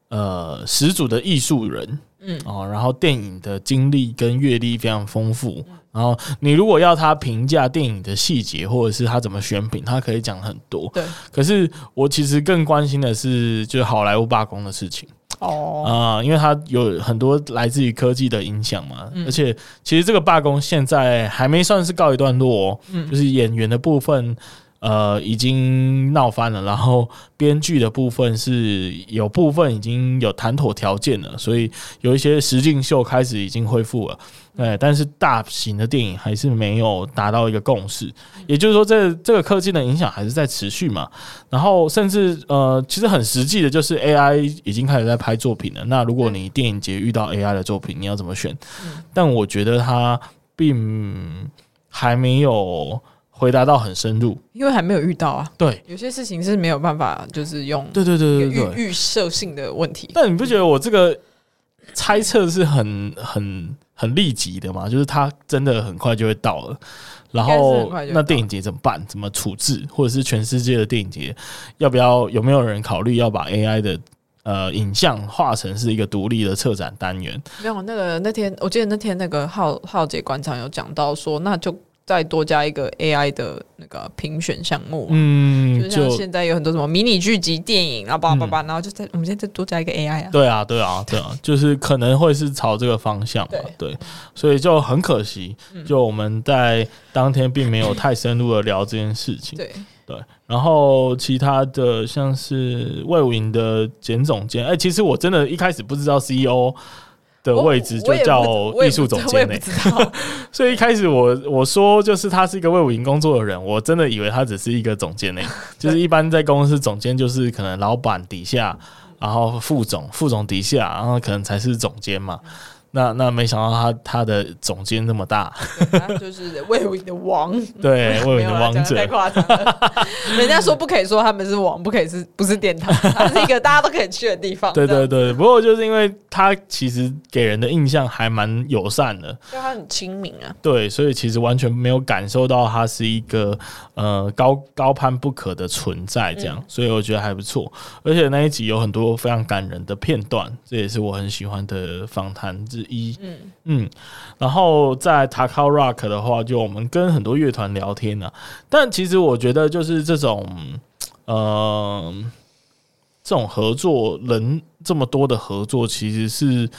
呃十足的艺术人，嗯哦，然后电影的经历跟阅历非常丰富。然后你如果要他评价电影的细节，或者是他怎么选品，他可以讲很多。对，可是我其实更关心的是，就是好莱坞罢工的事情。哦，啊，因为它有很多来自于科技的影响嘛，嗯、而且其实这个罢工现在还没算是告一段落哦。嗯，就是演员的部分。呃，已经闹翻了，然后编剧的部分是有部分已经有谈妥条件了，所以有一些实境秀开始已经恢复了，对，但是大型的电影还是没有达到一个共识，也就是说，这这个科技的影响还是在持续嘛，然后甚至呃，其实很实际的就是 AI 已经开始在拍作品了，那如果你电影节遇到 AI 的作品，你要怎么选？但我觉得它并还没有。回答到很深入，因为还没有遇到啊。对，有些事情是没有办法，就是用对对对对预预设性的问题。但你不觉得我这个猜测是很很很立即的吗？就是它真的很快就会到了。然后那电影节怎么办？怎么处置？或者是全世界的电影节要不要？有没有人考虑要把 AI 的呃影像化成是一个独立的策展单元？没有，那个那天我记得那天那个浩浩杰馆长有讲到说，那就。再多加一个 AI 的那个评选项目，嗯，就像现在有很多什么迷你剧集、电影，然后叭叭叭，然后就在我们现在再多加一个 AI 啊，对啊，对啊，对啊，就是可能会是朝这个方向嘛，对，所以就很可惜，就我们在当天并没有太深入的聊这件事情，对。对，然后其他的像是魏武营的简总监，哎，其实我真的一开始不知道 CEO。的位置就叫艺术总监呢，所以一开始我我说就是他是一个为卫武营工作的人，我真的以为他只是一个总监呢，就是一般在公司总监就是可能老板底下，然后副总副总底下，然后可能才是总监嘛。那那没想到他他的总监那么大，他就是魏武的王，对魏武的王者，太夸张了。人家说不可以说他们是王，不可以是不是殿堂，它是一个大家都可以去的地方。对对对，不过就是因为他其实给人的印象还蛮友善的，就他很亲民啊。对，所以其实完全没有感受到他是一个呃高高攀不可的存在这样，嗯、所以我觉得还不错。而且那一集有很多非常感人的片段，这也是我很喜欢的访谈一嗯嗯，然后在 Takao Rock 的话，就我们跟很多乐团聊天呢、啊。但其实我觉得，就是这种呃，这种合作人这么多的合作，其实是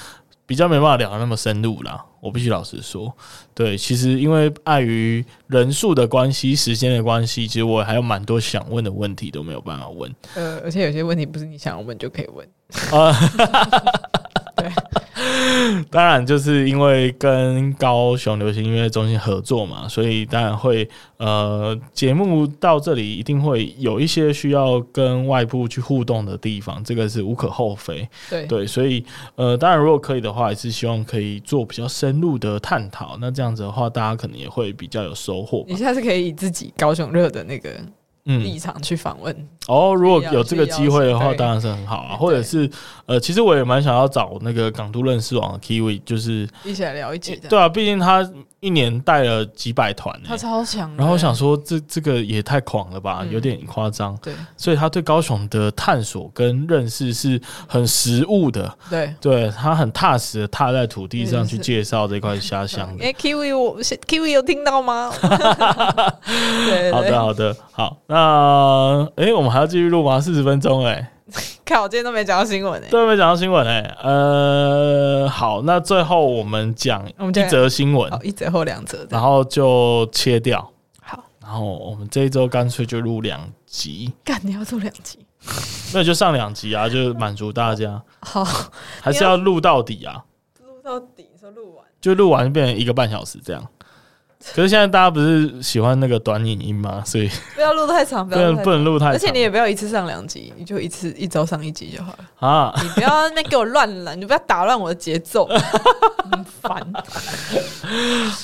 比较没办法聊得那么深入啦。我必须老实说，对，其实因为碍于人数的关系、时间的关系，其实我还有蛮多想问的问题都没有办法问。呃，而且有些问题不是你想要问就可以问啊。对。当然，就是因为跟高雄流行音乐中心合作嘛，所以当然会呃，节目到这里一定会有一些需要跟外部去互动的地方，这个是无可厚非。对对，所以呃，当然如果可以的话，也是希望可以做比较深入的探讨。那这样子的话，大家可能也会比较有收获。你下次可以以自己高雄热的那个。立场去访问、嗯、哦，如果有这个机会的话，当然是很好啊。或者是呃，其实我也蛮想要找那个港都认识网的 Kiwi，就是一起来聊一集的。对啊，毕竟他。一年带了几百团，他超强。然后我想说，这这个也太狂了吧，有点夸张。对，所以他对高雄的探索跟认识是很实务的。对，对他很踏实的踏在土地上去介绍这块家乡。哎，Kiwi，我 Kiwi 有听到吗？好的，好的，好。那哎，我们还要继续录吗？四十分钟，哎。看，我今天都没讲到新闻哎，都没讲到新闻哎。呃，好，那最后我们讲一则新闻，一则或两则，然后就切掉。好，然后我们这一周干脆就录两集。干，你要录两集？那就上两集啊，就满足大家。好，还是要录到底啊？录到底，说录完就录完，变成一个半小时这样。可是现在大家不是喜欢那个短影音吗？所以 不要录太长，不要不能录太长，而且你也不要一次上两集，你就一次一周上一集就好了 啊！你不要那给我乱来，你不要打乱我的节奏，很烦。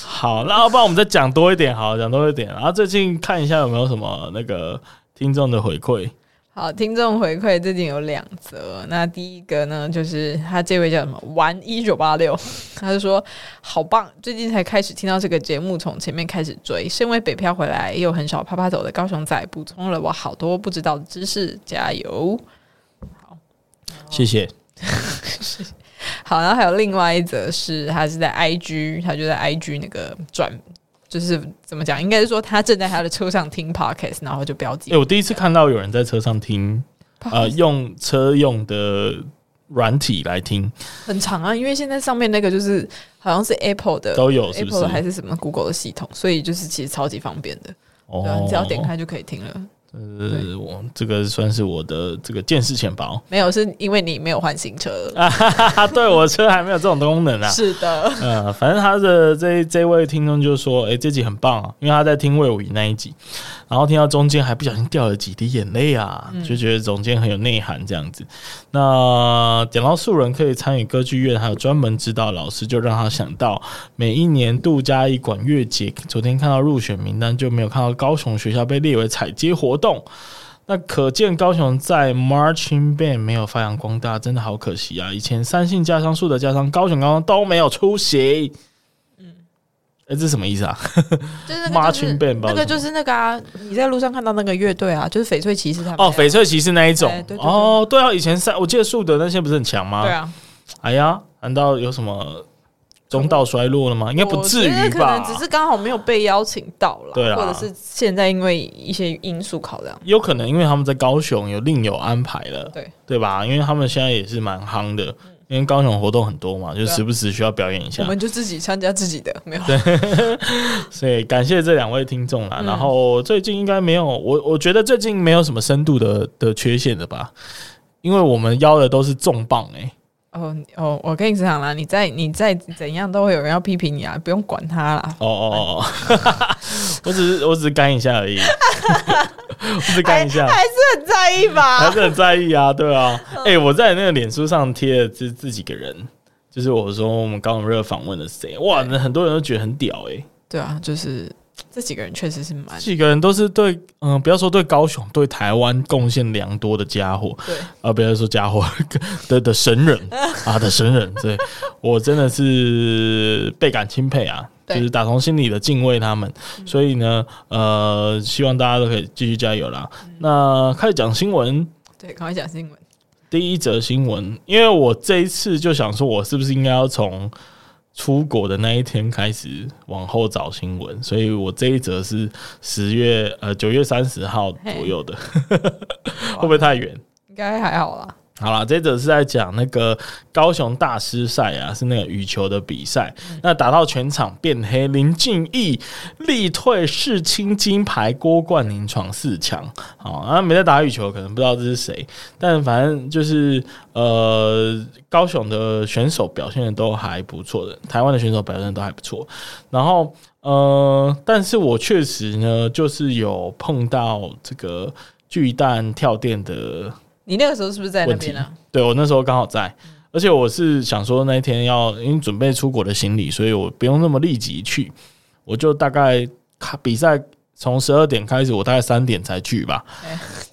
好，那要不然我们再讲多一点，好，讲多一点。然后最近看一下有没有什么那个听众的回馈。好，听众回馈最近有两则。那第一个呢，就是他这位叫什么玩一九八六，他就说好棒，最近才开始听到这个节目，从前面开始追。身为北漂回来又很少趴趴走的高雄仔，补充了我好多不知道的知识，加油！好，谢谢。好，然后还有另外一则是，他是在 IG，他就在 IG 那个转。就是怎么讲，应该是说他正在他的车上听 podcast，然后就标记。哎，我第一次看到有人在车上听，呃，用车用的软体来听，很长啊。因为现在上面那个就是好像是 Apple 的都有是不是，Apple 还是什么 Google 的系统，所以就是其实超级方便的，哦，对，你只要点开就可以听了。呃，我这个算是我的这个见识浅薄，没有，是因为你没有换新车。啊，哈哈哈，对，我车还没有这种功能啊。是的，呃，反正他的这这位听众就说，哎、欸，这集很棒啊，因为他在听魏武营那一集，然后听到中间还不小心掉了几滴眼泪啊，就觉得中间很有内涵这样子。嗯、那讲到素人可以参与歌剧院，还有专门指导老师，就让他想到每一年度嘉义管乐节，昨天看到入选名单，就没有看到高雄学校被列为采接活动。那可见高雄在 Marching Band 没有发扬光大，真的好可惜啊！以前三信家商、树德家商、高雄高中都没有出席。嗯，哎、欸，这是什么意思啊？就是 Marching Band，那个就是那个啊，你在路上看到那个乐队啊，就是翡翠骑士他们哦，翡翠骑士那一种。哦，对啊，以前三我记得树德那些不是很强吗？对啊。哎呀，难道有什么？中道衰落了吗？应该不至于吧？可能只是刚好没有被邀请到了，对啊，或者是现在因为一些因素考量，有可能因为他们在高雄有另有安排了，对对吧？因为他们现在也是蛮夯的，因为高雄活动很多嘛，就时不时需要表演一下。我们就自己参加自己的，没有。对，所以感谢这两位听众啦。然后最近应该没有我，我觉得最近没有什么深度的的缺陷的吧，因为我们邀的都是重磅哎、欸。哦哦，我跟你讲啦，你再你再怎样都会有人要批评你啊，不用管他啦。哦哦哦，我只是我只是干一下而已，我只干一下还，还是很在意吧？还是很在意啊，对啊。哎、欸，我在那个脸书上贴了这这几个人，就是我说我们高雄热访问的谁，哇，那很多人都觉得很屌哎、欸。对啊，就是。这几个人确实是蛮，几个人都是对，嗯、呃，不要说对高雄，对台湾贡献良多的家伙，对，啊，不要说家伙 的的神人 啊的神人，对，我真的是倍感钦佩啊，就是打从心里的敬畏他们，所以呢，呃，希望大家都可以继续加油啦。嗯、那开始讲新闻，对，赶快讲新闻。第一则新闻，因为我这一次就想说，我是不是应该要从。出国的那一天开始往后找新闻，所以我这一则是十月呃九月三十号左右的，会不会太远？应该还好啦。好了，这则是在讲那个高雄大师赛啊，是那个羽球的比赛。嗯、那打到全场变黑，林俊毅力退世青金牌，郭冠霖闯四强。好，啊，没在打羽球，可能不知道这是谁，但反正就是呃，高雄的选手表现的都还不错的，台湾的选手表现都还不错。然后呃，但是我确实呢，就是有碰到这个巨蛋跳电的。你那个时候是不是在那边呢？对，我那时候刚好在，而且我是想说那一天要因为准备出国的行李，所以我不用那么立即去，我就大概看比赛从十二点开始，我大概三点才去吧。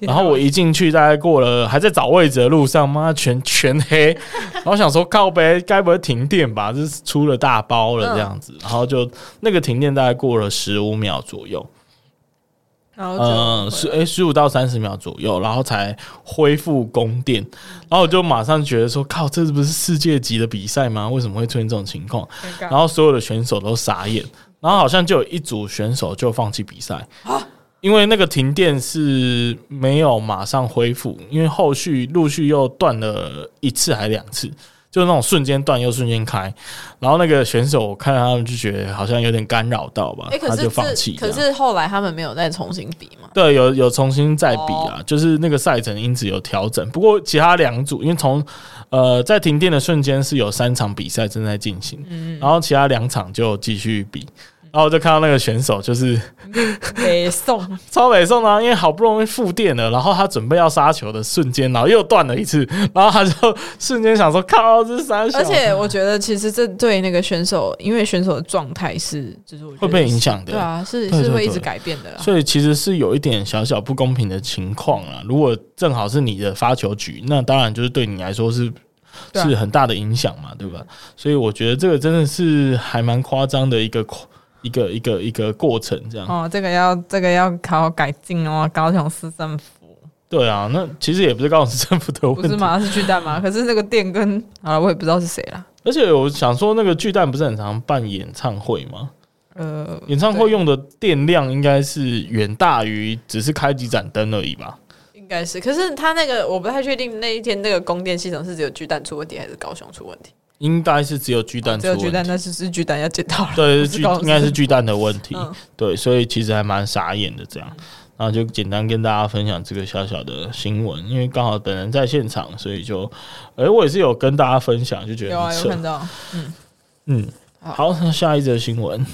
然后我一进去，大概过了还在找位置的路上，妈全全黑，然后想说靠北，该不会停电吧？就是出了大包了这样子，然后就那个停电大概过了十五秒左右。嗯，十诶十五到三十秒左右，然后才恢复供电，然后我就马上觉得说，靠，这是不是世界级的比赛吗？为什么会出现这种情况？然后所有的选手都傻眼，然后好像就有一组选手就放弃比赛啊，因为那个停电是没有马上恢复，因为后续陆续又断了一次还两次。就是那种瞬间断又瞬间开，然后那个选手看到他们就觉得好像有点干扰到吧，欸、他就放弃。可是后来他们没有再重新比嘛？对，有有重新再比啊，哦、就是那个赛程因此有调整。不过其他两组因为从呃在停电的瞬间是有三场比赛正在进行，嗯、然后其他两场就继续比。然后我就看到那个选手就是北宋 超北宋啊，因为好不容易复电了，然后他准备要杀球的瞬间，然后又断了一次，然后他就瞬间想说靠，这是三小。而且我觉得其实这对那个选手，因为选手的状态是就是会被影响的，对啊，是是会一直改变的，所以其实是有一点小小不公平的情况啊。如果正好是你的发球局，那当然就是对你来说是。是很大的影响嘛，对吧？所以我觉得这个真的是还蛮夸张的一个一个一个一个过程，这样哦。这个要这个要考改进哦，高雄市政府。对啊，那其实也不是高雄市政府的问题，不是吗？是巨蛋吗？可是那个店跟啊，我也不知道是谁啦。而且我想说，那个巨蛋不是很常办演唱会吗？呃，演唱会用的电量应该是远大于只是开几盏灯而已吧。应该是，可是他那个我不太确定那一天那个供电系统是只有巨蛋出问题，还是高雄出问题？应该是只有巨蛋出，只有巨蛋，那是是巨蛋要检讨了。对，是巨应该是巨蛋的问题。嗯、对，所以其实还蛮傻眼的这样。然后就简单跟大家分享这个小小的新闻，因为刚好本人在现场，所以就，哎、欸，我也是有跟大家分享，就觉得有啊，有看到，嗯嗯，好，那下一则新闻。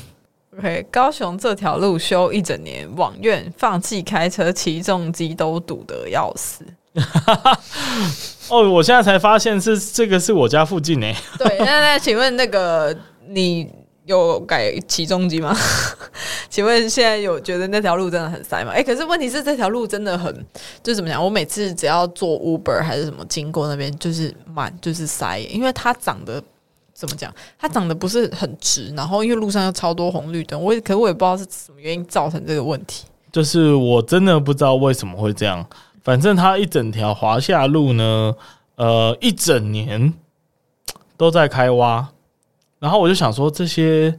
OK，高雄这条路修一整年，往院放弃开车，骑重机都堵得要死。哦，我现在才发现是这个是我家附近呢。对，那那请问那个你有改起重机吗？请问现在有觉得那条路真的很塞吗？哎、欸，可是问题是这条路真的很，就怎么讲？我每次只要坐 Uber 还是什么经过那边，就是满，就是塞，因为它长得。怎么讲？它长得不是很直，然后因为路上有超多红绿灯，我也可我也不知道是什么原因造成这个问题。就是我真的不知道为什么会这样。反正它一整条华夏路呢，呃，一整年都在开挖，然后我就想说，这些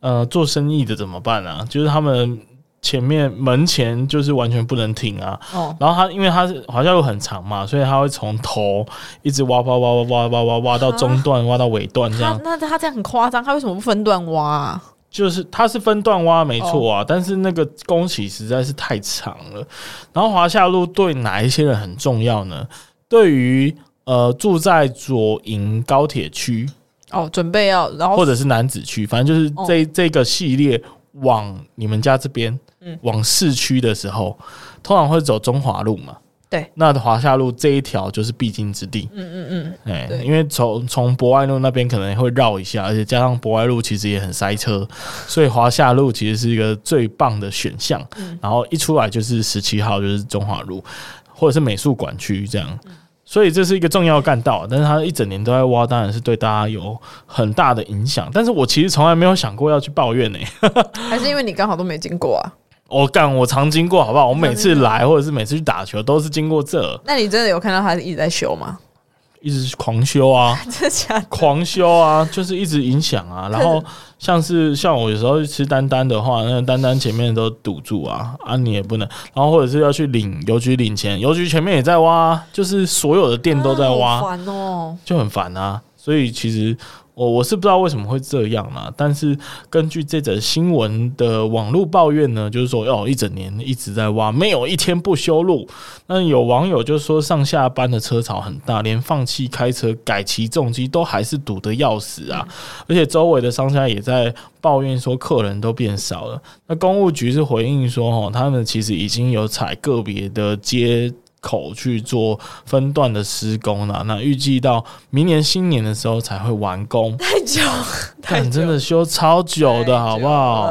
呃做生意的怎么办啊？就是他们。前面门前就是完全不能停啊，哦、然后它因为它是华夏路很长嘛，所以它会从头一直挖挖挖挖挖挖挖挖到中段，挖到尾段这样。那他这样很夸张，他为什么不分段挖啊？就是它是分段挖没错啊，哦、但是那个工期实在是太长了。然后华夏路对哪一些人很重要呢？对于呃住在左营高铁区哦，准备要然后或者是南子区，反正就是这、哦、这个系列往你们家这边。嗯，往市区的时候，通常会走中华路嘛。对，那华夏路这一条就是必经之地。嗯嗯嗯，哎、欸，因为从从博爱路那边可能会绕一下，而且加上博爱路其实也很塞车，所以华夏路其实是一个最棒的选项。嗯、然后一出来就是十七号，就是中华路，或者是美术馆区这样。嗯所以这是一个重要干道，但是它一整年都在挖，当然是对大家有很大的影响。但是我其实从来没有想过要去抱怨呢、欸，还是因为你刚好都没经过啊？我干，我常经过，好不好？我每次来或者是每次去打球都是经过这。那你真的有看到他一直在修吗？一直狂修啊，真的假的？狂修啊，就是一直影响啊。然后像是像我有时候去吃丹丹的话，那个丹丹前面都堵住啊，啊你也不能。然后或者是要去领邮局领钱，邮局前面也在挖，就是所有的店都在挖，烦哦，就很烦啊。所以其实。我我是不知道为什么会这样啦，但是根据这则新闻的网络抱怨呢，就是说哦，一整年一直在挖，没有一天不修路。那有网友就说，上下班的车潮很大，连放弃开车改骑重机都还是堵得要死啊！而且周围的商家也在抱怨说，客人都变少了。那公务局是回应说，哦，他们其实已经有采个别的街。口去做分段的施工了，那预计到明年新年的时候才会完工。太久，太久真的修超久的，好不好？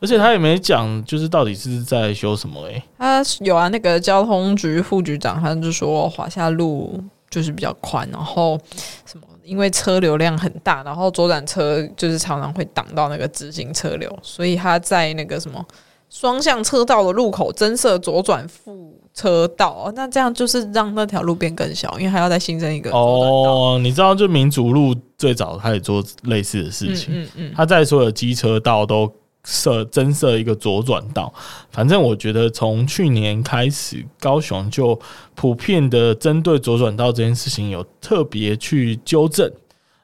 而且他也没讲，就是到底是在修什么、欸？哎，他有啊，那个交通局副局长他就说华夏路就是比较宽，然后什么因为车流量很大，然后左转车就是常常会挡到那个直行车流，所以他在那个什么双向车道的路口增设左转副。车道，那这样就是让那条路变更小，因为还要再新增一个哦。你知道，就民主路最早开始做类似的事情，嗯嗯，他在所有机车道都设增设一个左转道。反正我觉得从去年开始，高雄就普遍的针对左转道这件事情有特别去纠正。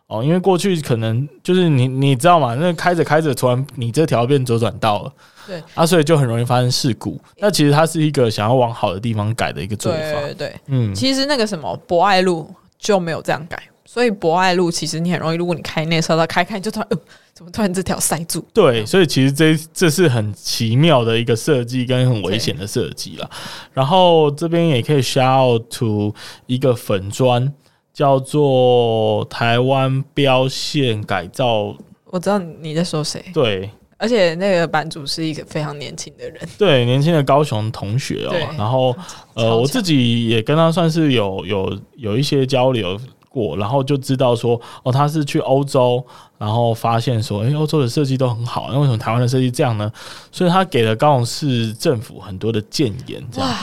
哦，因为过去可能就是你你知道吗？那开着开着，突然你这条变左转道了，对啊，所以就很容易发生事故。那其实它是一个想要往好的地方改的一个做法，对对对，嗯，其实那个什么博爱路就没有这样改，所以博爱路其实你很容易，如果你开那车道开开，就突然呃，怎么突然这条塞住？对，所以其实这这是很奇妙的一个设计跟很危险的设计了。然后这边也可以 shout out to 一个粉砖，叫做台湾标线改造。我知道你在说谁？对，而且那个版主是一个非常年轻的人，对，年轻的高雄同学哦。然后呃，我自己也跟他算是有有有一些交流。过，然后就知道说，哦，他是去欧洲，然后发现说，诶，欧洲的设计都很好，那为什么台湾的设计这样呢？所以他给了高雄市政府很多的建言，这样，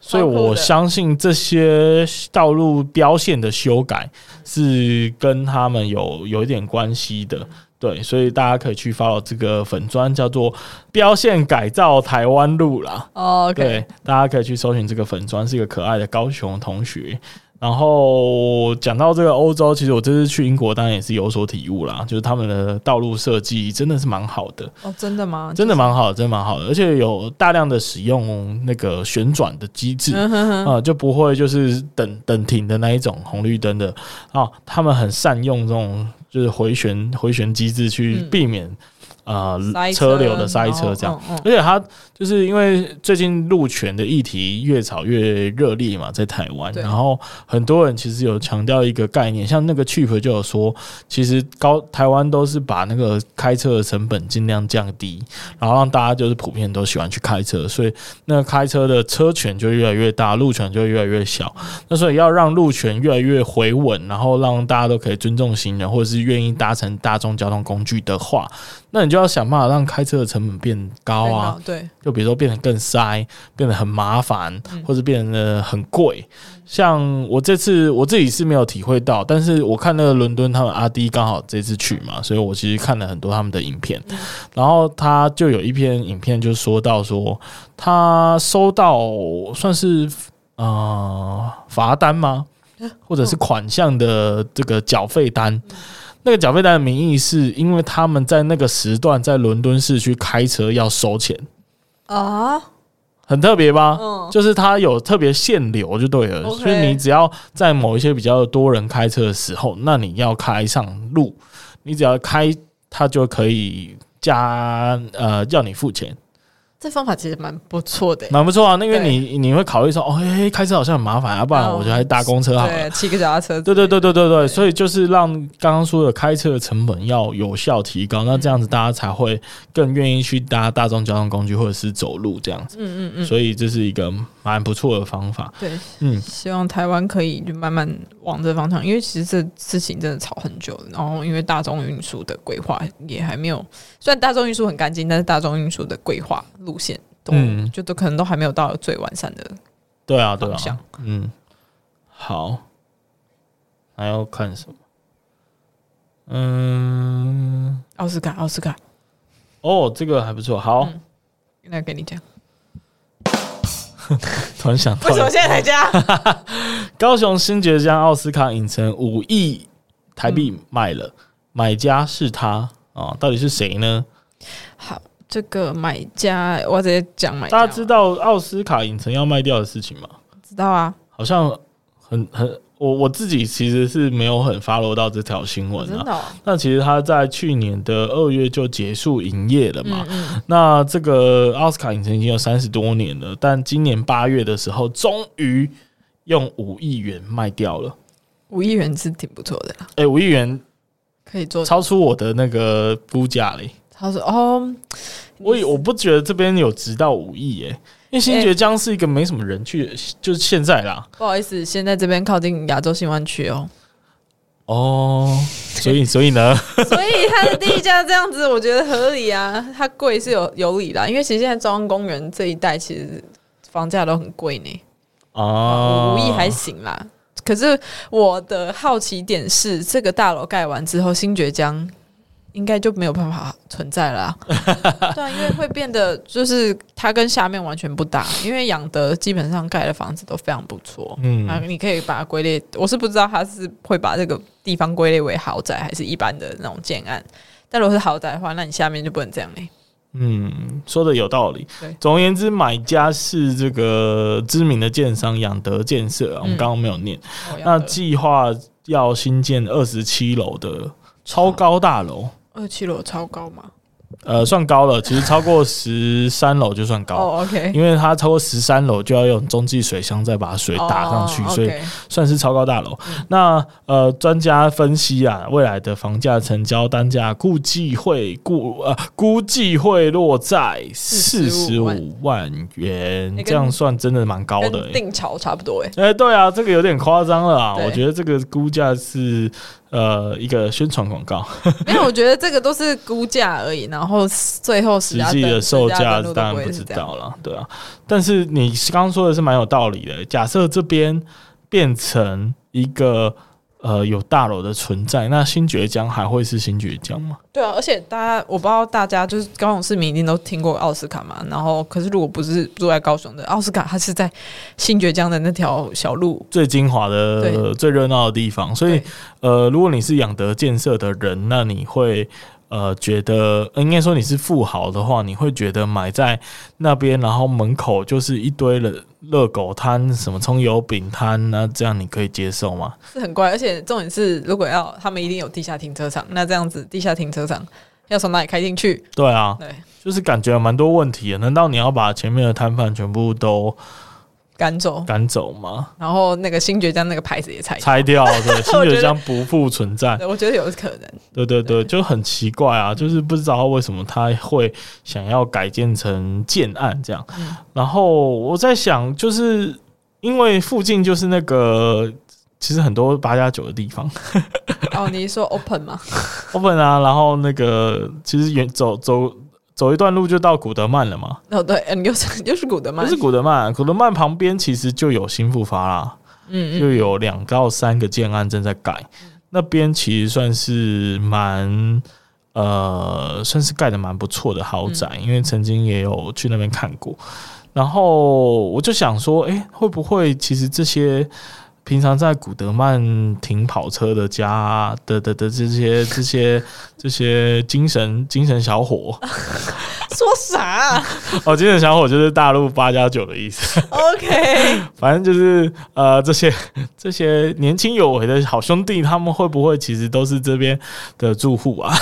所以我相信这些道路标线的修改是跟他们有有一点关系的，对，所以大家可以去 follow 这个粉砖，叫做标线改造台湾路啦。哦对，大家可以去搜寻这个粉砖，是一个可爱的高雄同学。然后讲到这个欧洲，其实我这次去英国，当然也是有所体悟啦。就是他们的道路设计真的是蛮好的哦，真的吗？真的蛮好的，真的蛮好的，而且有大量的使用那个旋转的机制啊、嗯呃，就不会就是等等停的那一种红绿灯的啊、哦。他们很善用这种就是回旋回旋机制去避免。嗯啊、呃，车流的塞车这样，而且它就是因为最近路权的议题越炒越热烈嘛，在台湾，然后很多人其实有强调一个概念，像那个 Cheap 就有说，其实高台湾都是把那个开车的成本尽量降低，然后让大家就是普遍都喜欢去开车，所以那个开车的车权就越来越大，路权就越来越小。那所以要让路权越来越回稳，然后让大家都可以尊重行人，或者是愿意搭乘大众交通工具的话，那你就要想办法让开车的成本变高啊，对，就比如说变得更塞，变得很麻烦，或者变得很贵。像我这次我自己是没有体会到，但是我看那个伦敦他们阿迪刚好这次去嘛，所以我其实看了很多他们的影片，然后他就有一篇影片就说到说他收到算是呃罚单吗，或者是款项的这个缴费单。那个缴费单的名义是因为他们在那个时段在伦敦市区开车要收钱啊，很特别吧？嗯，就是它有特别限流就对了，所以你只要在某一些比较多人开车的时候，那你要开上路，你只要开，它就可以加呃叫你付钱。这方法其实蛮不错的，蛮不错啊。那个你你会考虑说，哦，嘿，开车好像很麻烦啊，不然我就还搭公车好了，对，骑个脚踏车。对对对对对对，所以就是让刚刚说的开车的成本要有效提高，那这样子大家才会更愿意去搭大众交通工具或者是走路这样子。嗯嗯嗯。所以这是一个蛮不错的方法。对，嗯，希望台湾可以就慢慢往这方向，因为其实这事情真的吵很久了，然后因为大众运输的规划也还没有，虽然大众运输很干净，但是大众运输的规划路线，嗯，就都可能都还没有到最完善的。对啊，对啊，嗯，好，还要看什么？嗯，奥斯卡，奥斯卡。哦，这个还不错。好，那、嗯、给你讲。突然想到，为什么现在才加？高雄新崛江奥斯卡影城五亿台币卖了，嗯，买家是他啊？到底是谁呢？好。这个买家，我直接讲买家。大家知道奥斯卡影城要卖掉的事情吗？知道啊，好像很很，我我自己其实是没有很 follow 到这条新闻啊。那其实他在去年的二月就结束营业了嘛。嗯嗯。那这个奥斯卡影城已经有三十多年了，但今年八月的时候，终于用五亿元卖掉了。五亿元是挺不错的啦。哎，五亿元可以做，超出我的那个估价嘞。他说：“哦，我我不觉得这边有值到五亿耶，因为新崛江是一个没什么人去的，就是现在啦。不好意思，现在这边靠近亚洲新湾区哦。哦，所以所以呢？所以它的地价这样子，我觉得合理啊。它贵是有有理的，因为其实现在中央公园这一带其实房价都很贵呢。哦，五亿还行啦。可是我的好奇点是，这个大楼盖完之后，新崛江。”应该就没有办法存在了，啊，对，因为会变得就是它跟下面完全不搭，因为养德基本上盖的房子都非常不错，嗯，啊，你可以把它归类，我是不知道它是会把这个地方归类为豪宅还是一般的那种建案，但如果是豪宅的话，那你下面就不能这样嘞。嗯，说的有道理。对，总而言之，买家是这个知名的建商养德建设啊，我们刚刚没有念。嗯，那计划要新建二十七楼的超高大楼。二七楼超高吗？呃，算高了，其实超过十三楼就算高。哦，OK，因为它超过十三楼就要用中继水箱再把水打上去，所以算是超高大楼。那呃，专家分析啊，未来的房价成交单价估计会估呃估计会落在四十五万元，这样算真的蛮高的，定潮差不多哎。哎，对啊，这个有点夸张了啊，我觉得这个估价是。呃，一个宣传广告，因为我觉得这个都是估价而已，然后最后实际的售价当然不知道了，对啊。但是你刚刚说的是蛮有道理的，假设这边变成一个。呃，有大楼的存在，那新崛江还会是新崛江吗？对啊，而且大家我不知道大家就是高雄市民一定都听过奥斯卡嘛，然后可是如果不是住在高雄的奥斯卡，它是在新崛江的那条小路最精华的、最热闹的地方，所以呃，如果你是养德建设的人，那你会。呃，觉得应该说你是富豪的话，你会觉得买在那边，然后门口就是一堆的热狗摊、什么葱油饼摊，那这样你可以接受吗？是很怪，而且重点是，如果要他们一定有地下停车场，那这样子地下停车场要从哪里开进去？对啊，对，就是感觉蛮多问题的。难道你要把前面的摊贩全部都？赶走，赶走吗？然后那个新爵江那个牌子也拆拆掉，对，新爵江不复存在。我觉得有可能。对对对，就很奇怪啊，就是不知道为什么他会想要改建成建案这样。然后我在想，就是因为附近就是那个其实很多八加九的地方。哦，你说 open 吗？open 啊，然后那个其实原走走。走一段路就到古德曼了嘛？哦，对，嗯，又是 又是古德曼，不是古德曼，古德曼旁边其实就有新复发啦，嗯，嗯，就有两到三个建案正在盖，嗯、那边其实算是蛮呃，算是盖的蛮不错的豪宅，嗯、因为曾经也有去那边看过，然后我就想说，哎、欸，会不会其实这些。平常在古德曼停跑车的家的的的这些这些这些精神精神小伙，说啥啊？哦，精神小伙就是大陆八加九的意思。OK，反正就是呃，这些这些年轻有为的好兄弟，他们会不会其实都是这边的住户啊？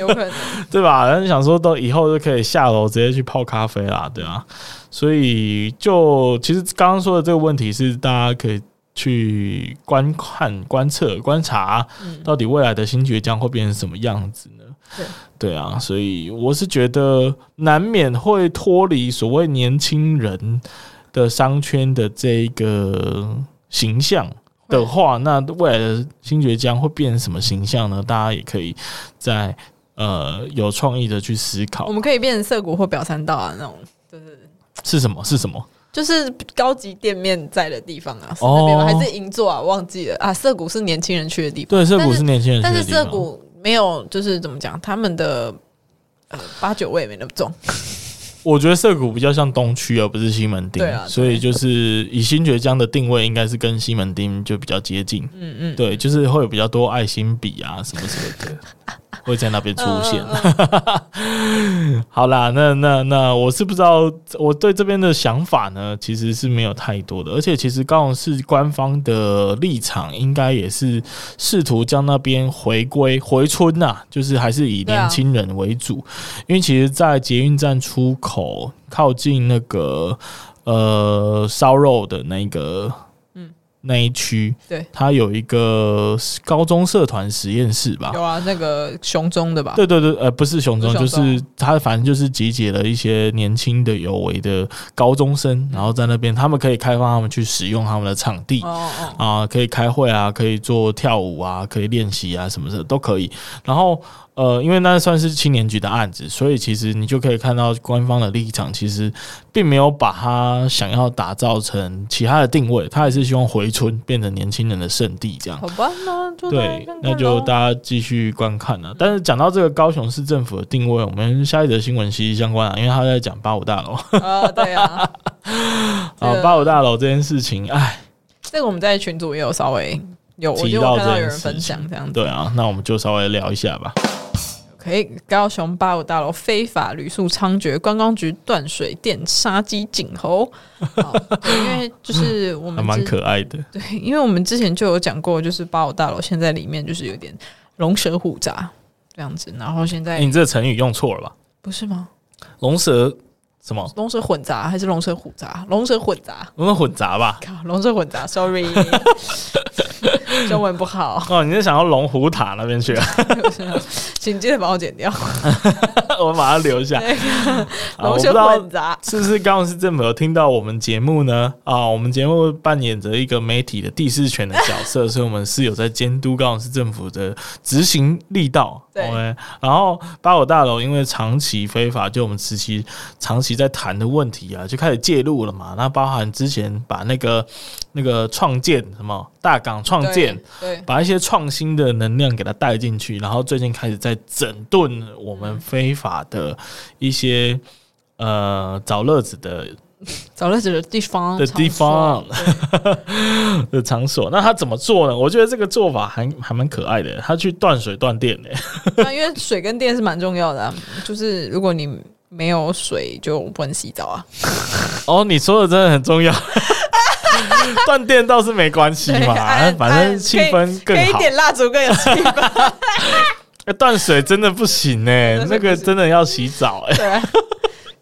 有可能，对吧？然后想说，都以后就可以下楼直接去泡咖啡啦，对啊。所以就其实刚刚说的这个问题是大家可以。去观看、观测、观察，到底未来的新崛江会变成什么样子呢？对，对啊，所以我是觉得难免会脱离所谓年轻人的商圈的这个形象的话，那未来的新崛江会变成什么形象呢？大家也可以在呃有创意的去思考。我们可以变成涩谷或表参道啊，那种就是是什么？是什么？就是高级店面在的地方啊，是那边吗？还是银座啊？忘记了啊。涩谷是年轻人去的地方，对，涩谷是年轻人去的地方。但是涩谷没有，就是怎么讲，他们的呃八九味没那么重。我觉得涩谷比较像东区，而不是西门町。对啊，所以就是以新觉江的定位，应该是跟西门町就比较接近。嗯嗯，对，就是会有比较多爱心笔啊什么什么的。会在那边出现。好啦，那那那我是不知道，我对这边的想法呢，其实是没有太多的。而且，其实高雄市官方的立场应该也是试图将那边回归回春呐，就是还是以年轻人为主。因为其实，在捷运站出口靠近那个呃烧肉的那个。那一区，对，它有一个高中社团实验室吧？有啊，那个熊中的吧？对对对，呃，不是熊中，就是它，反正就是集结了一些年轻的有为的高中生，然后在那边，他们可以开放他们去使用他们的场地，哦哦啊，可以开会啊，可以做跳舞啊，可以练习啊，什么的都可以，然后。呃，因为那算是青年局的案子，所以其实你就可以看到官方的立场，其实并没有把它想要打造成其他的定位，他还是希望回春变成年轻人的圣地这样。好吧，那就对，那就大家继续观看了。但是讲到这个高雄市政府的定位，我们下一则新闻息息相关啊，因为他在讲八五大楼。啊，对啊，啊，八五大楼这件事情，哎，这个我们在群组也有稍微有提到，有人分享这样子。对啊，那我们就稍微聊一下吧。OK，高雄八五大楼非法旅宿猖獗，观光局断水电杀鸡儆猴。因为就是我们还蛮可爱的，对，因为我们之前就有讲过，就是八五大楼现在里面就是有点龙蛇虎杂这样子，然后现在、欸、你这个成语用错了吧？不是吗？龙蛇。什么龙蛇混杂还是龙蛇虎杂？龙蛇混杂，龙蛇混杂吧。靠，龙蛇混杂，sorry，中文不好。哦，你是想要龙虎塔那边去啊？请记得把我剪掉。我把它留下。龙蛇混杂，是不是高雄市政府有听到我们节目呢？啊，我们节目扮演着一个媒体的第四权的角色，所以我们是有在监督高雄市政府的执行力道。对。然后八五大楼因为长期非法，就我们时期长期。在谈的问题啊，就开始介入了嘛。那包含之前把那个那个创建什么大港创建，对，把一些创新的能量给它带进去，然后最近开始在整顿我们非法的一些呃找乐子的 找乐子的地方的地方 的场所。那他怎么做呢？我觉得这个做法还还蛮可爱的。他去断水断电的，那 因为水跟电是蛮重要的啊。就是如果你没有水就不能洗澡啊！哦，你说的真的很重要。断电倒是没关系嘛，反正气氛更好。可以点蜡烛更有气氛。断水真的不行 哎，那个真的要洗澡哎。对。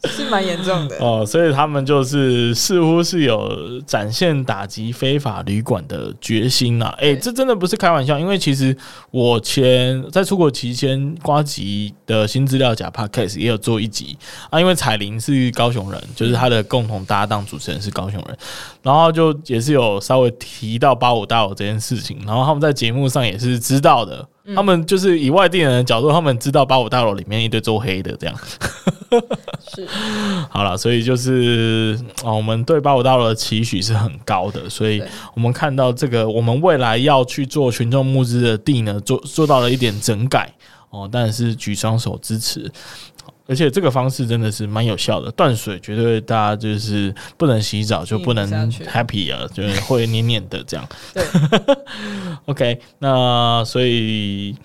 是蛮严重的哦，所以他们就是似乎是有展现打击非法旅馆的决心呐。哎，这真的不是开玩笑，因为其实我前在出国期间，瓜吉的新资料夹 Podcast 也有做一集啊，因为彩玲是高雄人，就是他的共同搭档主持人是高雄人，然后就也是有稍微提到八五大楼这件事情，然后他们在节目上也是知道的。他们就是以外地人的角度，他们知道八五大楼里面一堆做黑的这样。是，好了，所以就是啊，我们对八五大楼的期许是很高的，所以我们看到这个，我们未来要去做群众募资的地呢，做做到了一点整改哦，但是举双手支持。而且这个方式真的是蛮有效的，断水绝对大家就是不能洗澡就不能 happy 啊，就是会黏黏的这样。对，OK，那所以，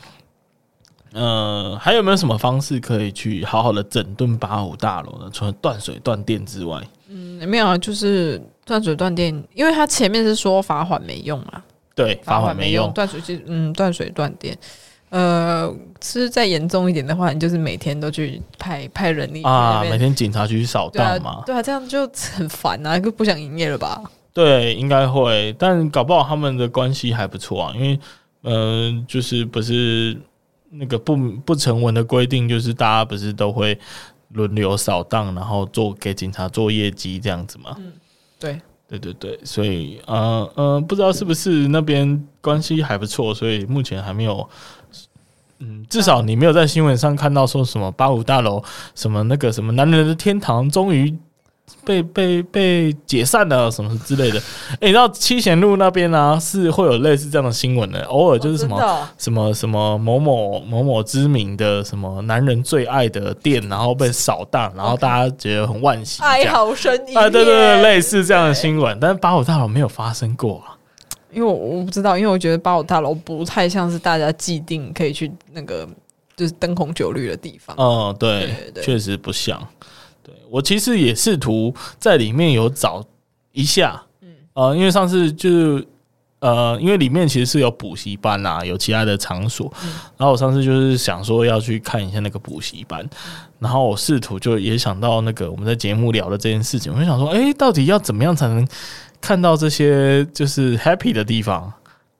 呃，还有没有什么方式可以去好好的整顿八五大楼呢？除了断水断电之外，嗯，没有啊，就是断水断电，因为他前面是说罚款没用啊，对，罚款没用，断水就嗯，断水断电。呃，是再严重一点的话，你就是每天都去派派人力啊，每天警察局去扫荡嘛。对啊，这样就很烦啊，就不想营业了吧？对，应该会，但搞不好他们的关系还不错啊，因为呃，就是不是那个不不成文的规定，就是大家不是都会轮流扫荡，然后做给警察做业绩这样子嘛？嗯，对，对对对，所以呃呃，不知道是不是那边关系还不错，所以目前还没有。嗯，至少你没有在新闻上看到说什么八五大楼什么那个什么男人的天堂终于被被被解散了什么之类的。哎、欸，你知道七贤路那边啊是会有类似这样的新闻的，偶尔就是什么、哦、什么什么某某某某知名的什么男人最爱的店，然后被扫荡，然后大家觉得很惋惜，哀嚎声啊，对对对，类似这样的新闻，但是八五大楼没有发生过啊。因为我我不知道，因为我觉得八五大楼不太像是大家既定可以去那个就是灯红酒绿的地方。嗯，对，确实不像。对，我其实也试图在里面有找一下，嗯，呃，因为上次就是呃，因为里面其实是有补习班啊，有其他的场所，嗯，然后我上次就是想说要去看一下那个补习班，然后我试图就也想到那个我们在节目聊的这件事情，我就想说，哎，到底要怎么样才能？看到这些就是 happy 的地方，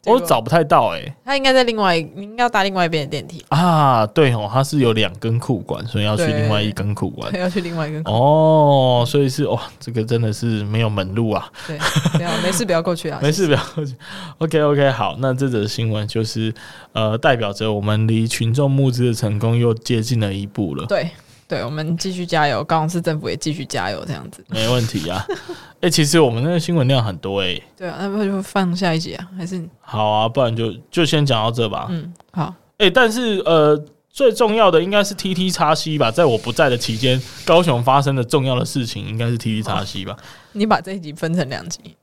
我找不太到哎、欸。他应该在另外，你应该要搭另外一边的电梯啊。对哦，他是有两根库管，所以要去另外一根库管，要去另外一根。哦，所以是哦，这个真的是没有门路啊。对，不要，没事，不要过去啊。没事，不要过去。OK，OK，好，那这则新闻就是呃，代表着我们离群众募资的成功又接近了一步了。对。对，我们继续加油，高雄市政府也继续加油，这样子没问题啊。哎、欸，其实我们那个新闻量很多哎、欸。对啊，那不就放下一集啊？还是好啊，不然就就先讲到这吧。嗯，好。哎、欸，但是呃，最重要的应该是 T T 叉 C 吧，在我不在的期间，高雄发生的重要的事情应该是 T T 叉 C 吧？你把这一集分成两集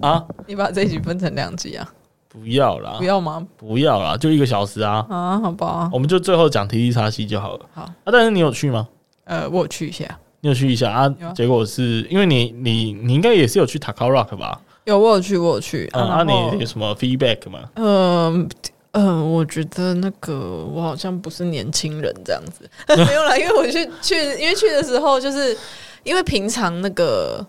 啊？你把这一集分成两集啊？不要啦，不要吗？不要啦，就一个小时啊。啊，好吧，我们就最后讲 T T 叉 C 就好了。好啊，但是你有去吗？呃，我有去一下。你有去一下啊？结果是因为你你你应该也是有去 Takao Rock 吧？有，我有去，我有去。啊，那你有什么 feedback 吗？嗯嗯，我觉得那个我好像不是年轻人这样子，没有啦，因为我去去，因为去的时候就是因为平常那个。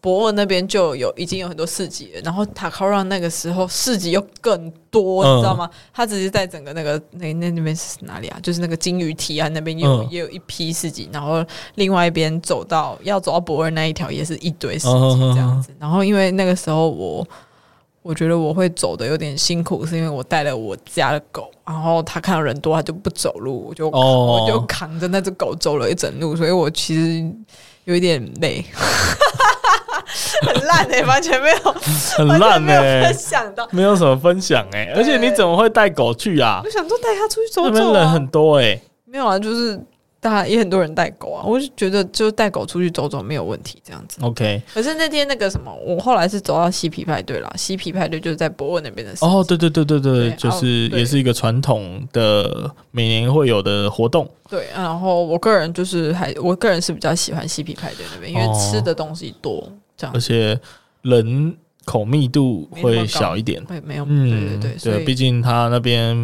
博尔那边就有已经有很多市集了，然后塔卡让那个时候市集又更多，嗯、你知道吗？他只是在整个那个那那那边是哪里啊？就是那个金鱼堤岸那边也有、嗯、也有一批市集，然后另外一边走到要走到博尔那一条也是一堆市集这样子。然后因为那个时候我我觉得我会走的有点辛苦，是因为我带了我家的狗，然后他看到人多他就不走路，我就、哦、我就扛着那只狗走了一整路，所以我其实有一点累。很烂哎、欸，完全没有，很烂哎、欸，想到没有什么分享哎、欸，而且你怎么会带狗去啊？我想说带它出去走走、啊，那边人很多哎、欸，没有啊，就是大家也很多人带狗啊，我就觉得就带狗出去走走没有问题，这样子。OK，可是那天那个什么，我后来是走到西皮派对了，西皮派对就是在博尔那边的。哦，对对对对对，对就是也是一个传统的每年会有的活动。对，然后我个人就是还，我个人是比较喜欢西皮派对那边，因为吃的东西多。而且人口密度会小一点，会没有，嗯，对对对，毕竟他那边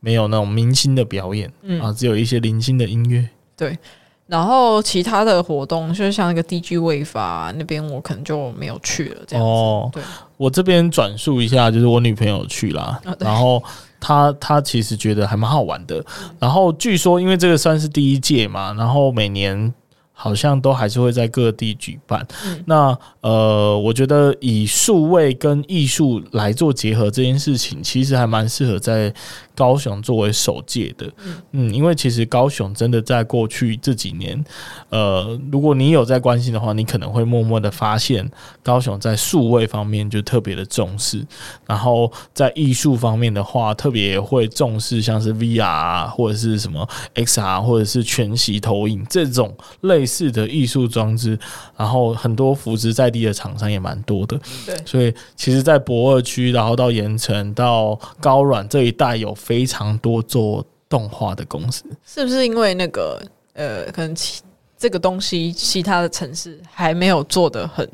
没有那种明星的表演，嗯啊，只有一些零星的音乐，对。然后其他的活动，就像那个 DG Wave 啊，那边我可能就没有去了。这样哦，对，我这边转述一下，就是我女朋友去啦，哦、然后她她其实觉得还蛮好玩的。然后据说，因为这个算是第一届嘛，然后每年。好像都还是会在各地举办。嗯、那呃，我觉得以数位跟艺术来做结合这件事情，其实还蛮适合在高雄作为首届的。嗯，嗯，因为其实高雄真的在过去这几年，呃，如果你有在关心的话，你可能会默默的发现，高雄在数位方面就特别的重视。然后在艺术方面的话，特别会重视像是 VR 啊或者是什么 XR 或者是全息投影这种类。类似的艺术装置，然后很多扶植在地的厂商也蛮多的，对，所以其实，在博二区，然后到盐城、到高软这一带，有非常多做动画的公司。是不是因为那个呃，可能其这个东西其他的城市还没有做的很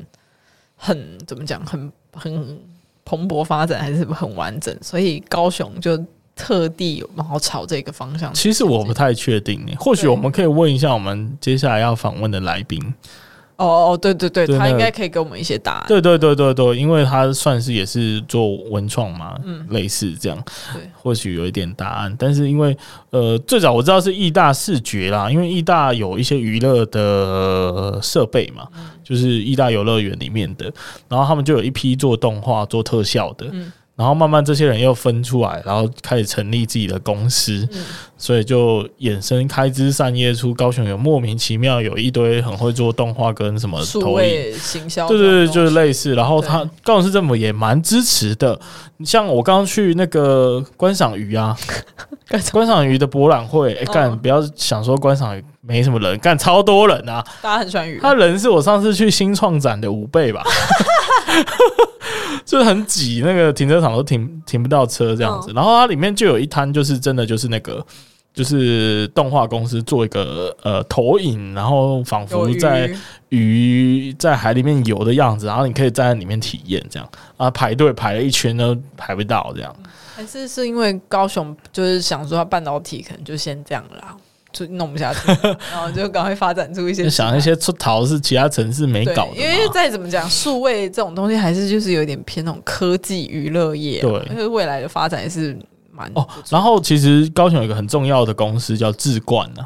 很怎么讲，很很蓬勃发展，还是很完整，所以高雄就。特地然后朝这个方向，其实我不太确定，或许我们可以问一下我们接下来要访问的来宾。哦哦，对对对，他应该可以给我们一些答案。对对对对对，因为他算是也是做文创嘛，嗯，类似这样，对，或许有一点答案。但是因为呃，最早我知道是艺大视觉啦，因为艺大有一些娱乐的设备嘛，就是艺大游乐园里面的，然后他们就有一批做动画、做特效的，嗯。然后慢慢这些人又分出来，然后开始成立自己的公司，嗯、所以就衍生开枝散叶出高雄有莫名其妙有一堆很会做动画跟什么投影。行销，对对对，就是类似。然后他高雄市政府也蛮支持的，像我刚刚去那个观赏鱼啊，观赏鱼。的博览会，哎、欸、干，不要想说观赏鱼没什么人，干超多人啊，大家很喜欢鱼，他人是我上次去新创展的五倍吧。就是很挤，那个停车场都停停不到车这样子。然后它里面就有一摊，就是真的就是那个，就是动画公司做一个呃投影，然后仿佛在鱼在海里面游的样子，然后你可以站在里面体验这样啊。排队排了一圈都排不到这样。还是是因为高雄就是想说它半导体可能就先这样啦。就弄不下去，然后就赶快发展出一些想一些出逃是其他城市没搞的，因为再怎么讲，数位这种东西还是就是有点偏那种科技娱乐业，对，因为未来的发展也是蛮哦。然后其实高雄有一个很重要的公司叫智冠呢。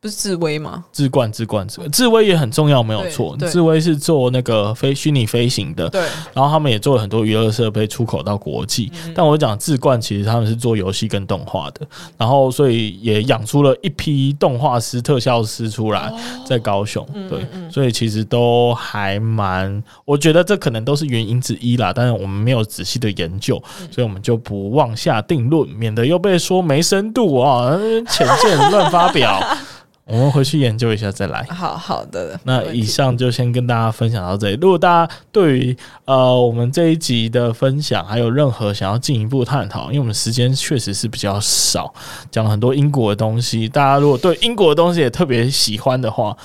不是智威吗？智冠、智冠、智智威也很重要，没有错。智威是做那个飞虚拟飞行的，对。然后他们也做了很多娱乐设备出口到国际。嗯、但我讲智冠，其实他们是做游戏跟动画的，然后所以也养出了一批动画师、特效师出来，在高雄。哦、对，嗯嗯、所以其实都还蛮，我觉得这可能都是原因之一啦。但是我们没有仔细的研究，所以我们就不妄下定论，免得又被说没深度啊，浅见乱发表。我们回去研究一下再来。好好的，那以上就先跟大家分享到这里。如果大家对于呃我们这一集的分享还有任何想要进一步探讨，因为我们时间确实是比较少，讲了很多英国的东西。大家如果对英国的东西也特别喜欢的话，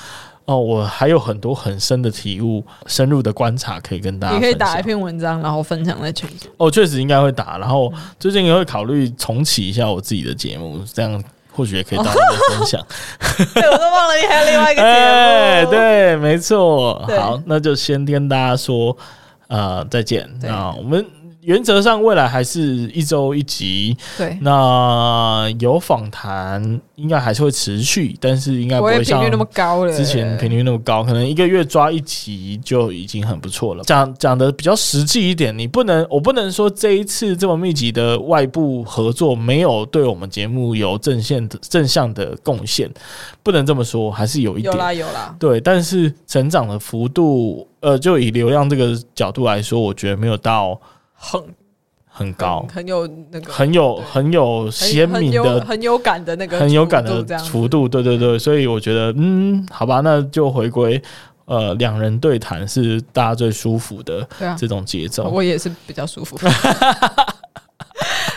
哦，我还有很多很深的体悟、深入的观察可以跟大家。你可以打一篇文章，然后分享在群组。哦，确实应该会打。然后最近也会考虑重启一下我自己的节目，这样。或许也可以当一个分享。对，我都忘了你还有另外一个节目。欸、对，没错。好，那就先跟大家说，呃，再见。啊我们。原则上，未来还是一周一集。对，那有访谈应该还是会持续，但是应该不会像频率那么高了。之前频率那么高，可能一个月抓一集就已经很不错了。讲讲的比较实际一点，你不能，我不能说这一次这么密集的外部合作没有对我们节目有正线的正向的贡献，不能这么说，还是有一点。有啦有啦。对，但是成长的幅度，呃，就以流量这个角度来说，我觉得没有到。很很高。很，很有那个，很有很有鲜明的很有感的那个，很有感的幅度，对对对，所以我觉得，嗯，好吧，那就回归呃两人对谈是大家最舒服的这种节奏，我也是比较舒服。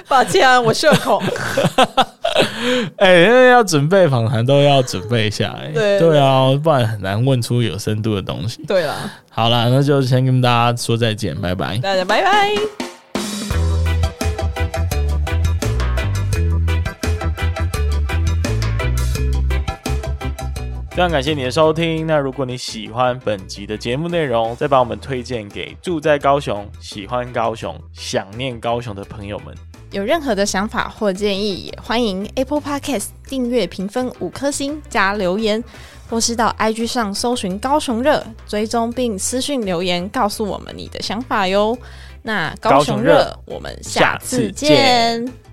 抱歉啊，我社恐。哎、欸，因为要准备访谈都要准备一下，哎，对对啊，不然很难问出有深度的东西。对了，好了，那就先跟大家说再见，拜拜，大家拜拜。非常感谢你的收听。那如果你喜欢本集的节目内容，再把我们推荐给住在高雄、喜欢高雄、想念高雄的朋友们。有任何的想法或建议，也欢迎 Apple Podcast 订阅、评分五颗星加留言，或是到 IG 上搜寻高雄热，追踪并私讯留言告诉我们你的想法哟。那高雄热，我们下次见。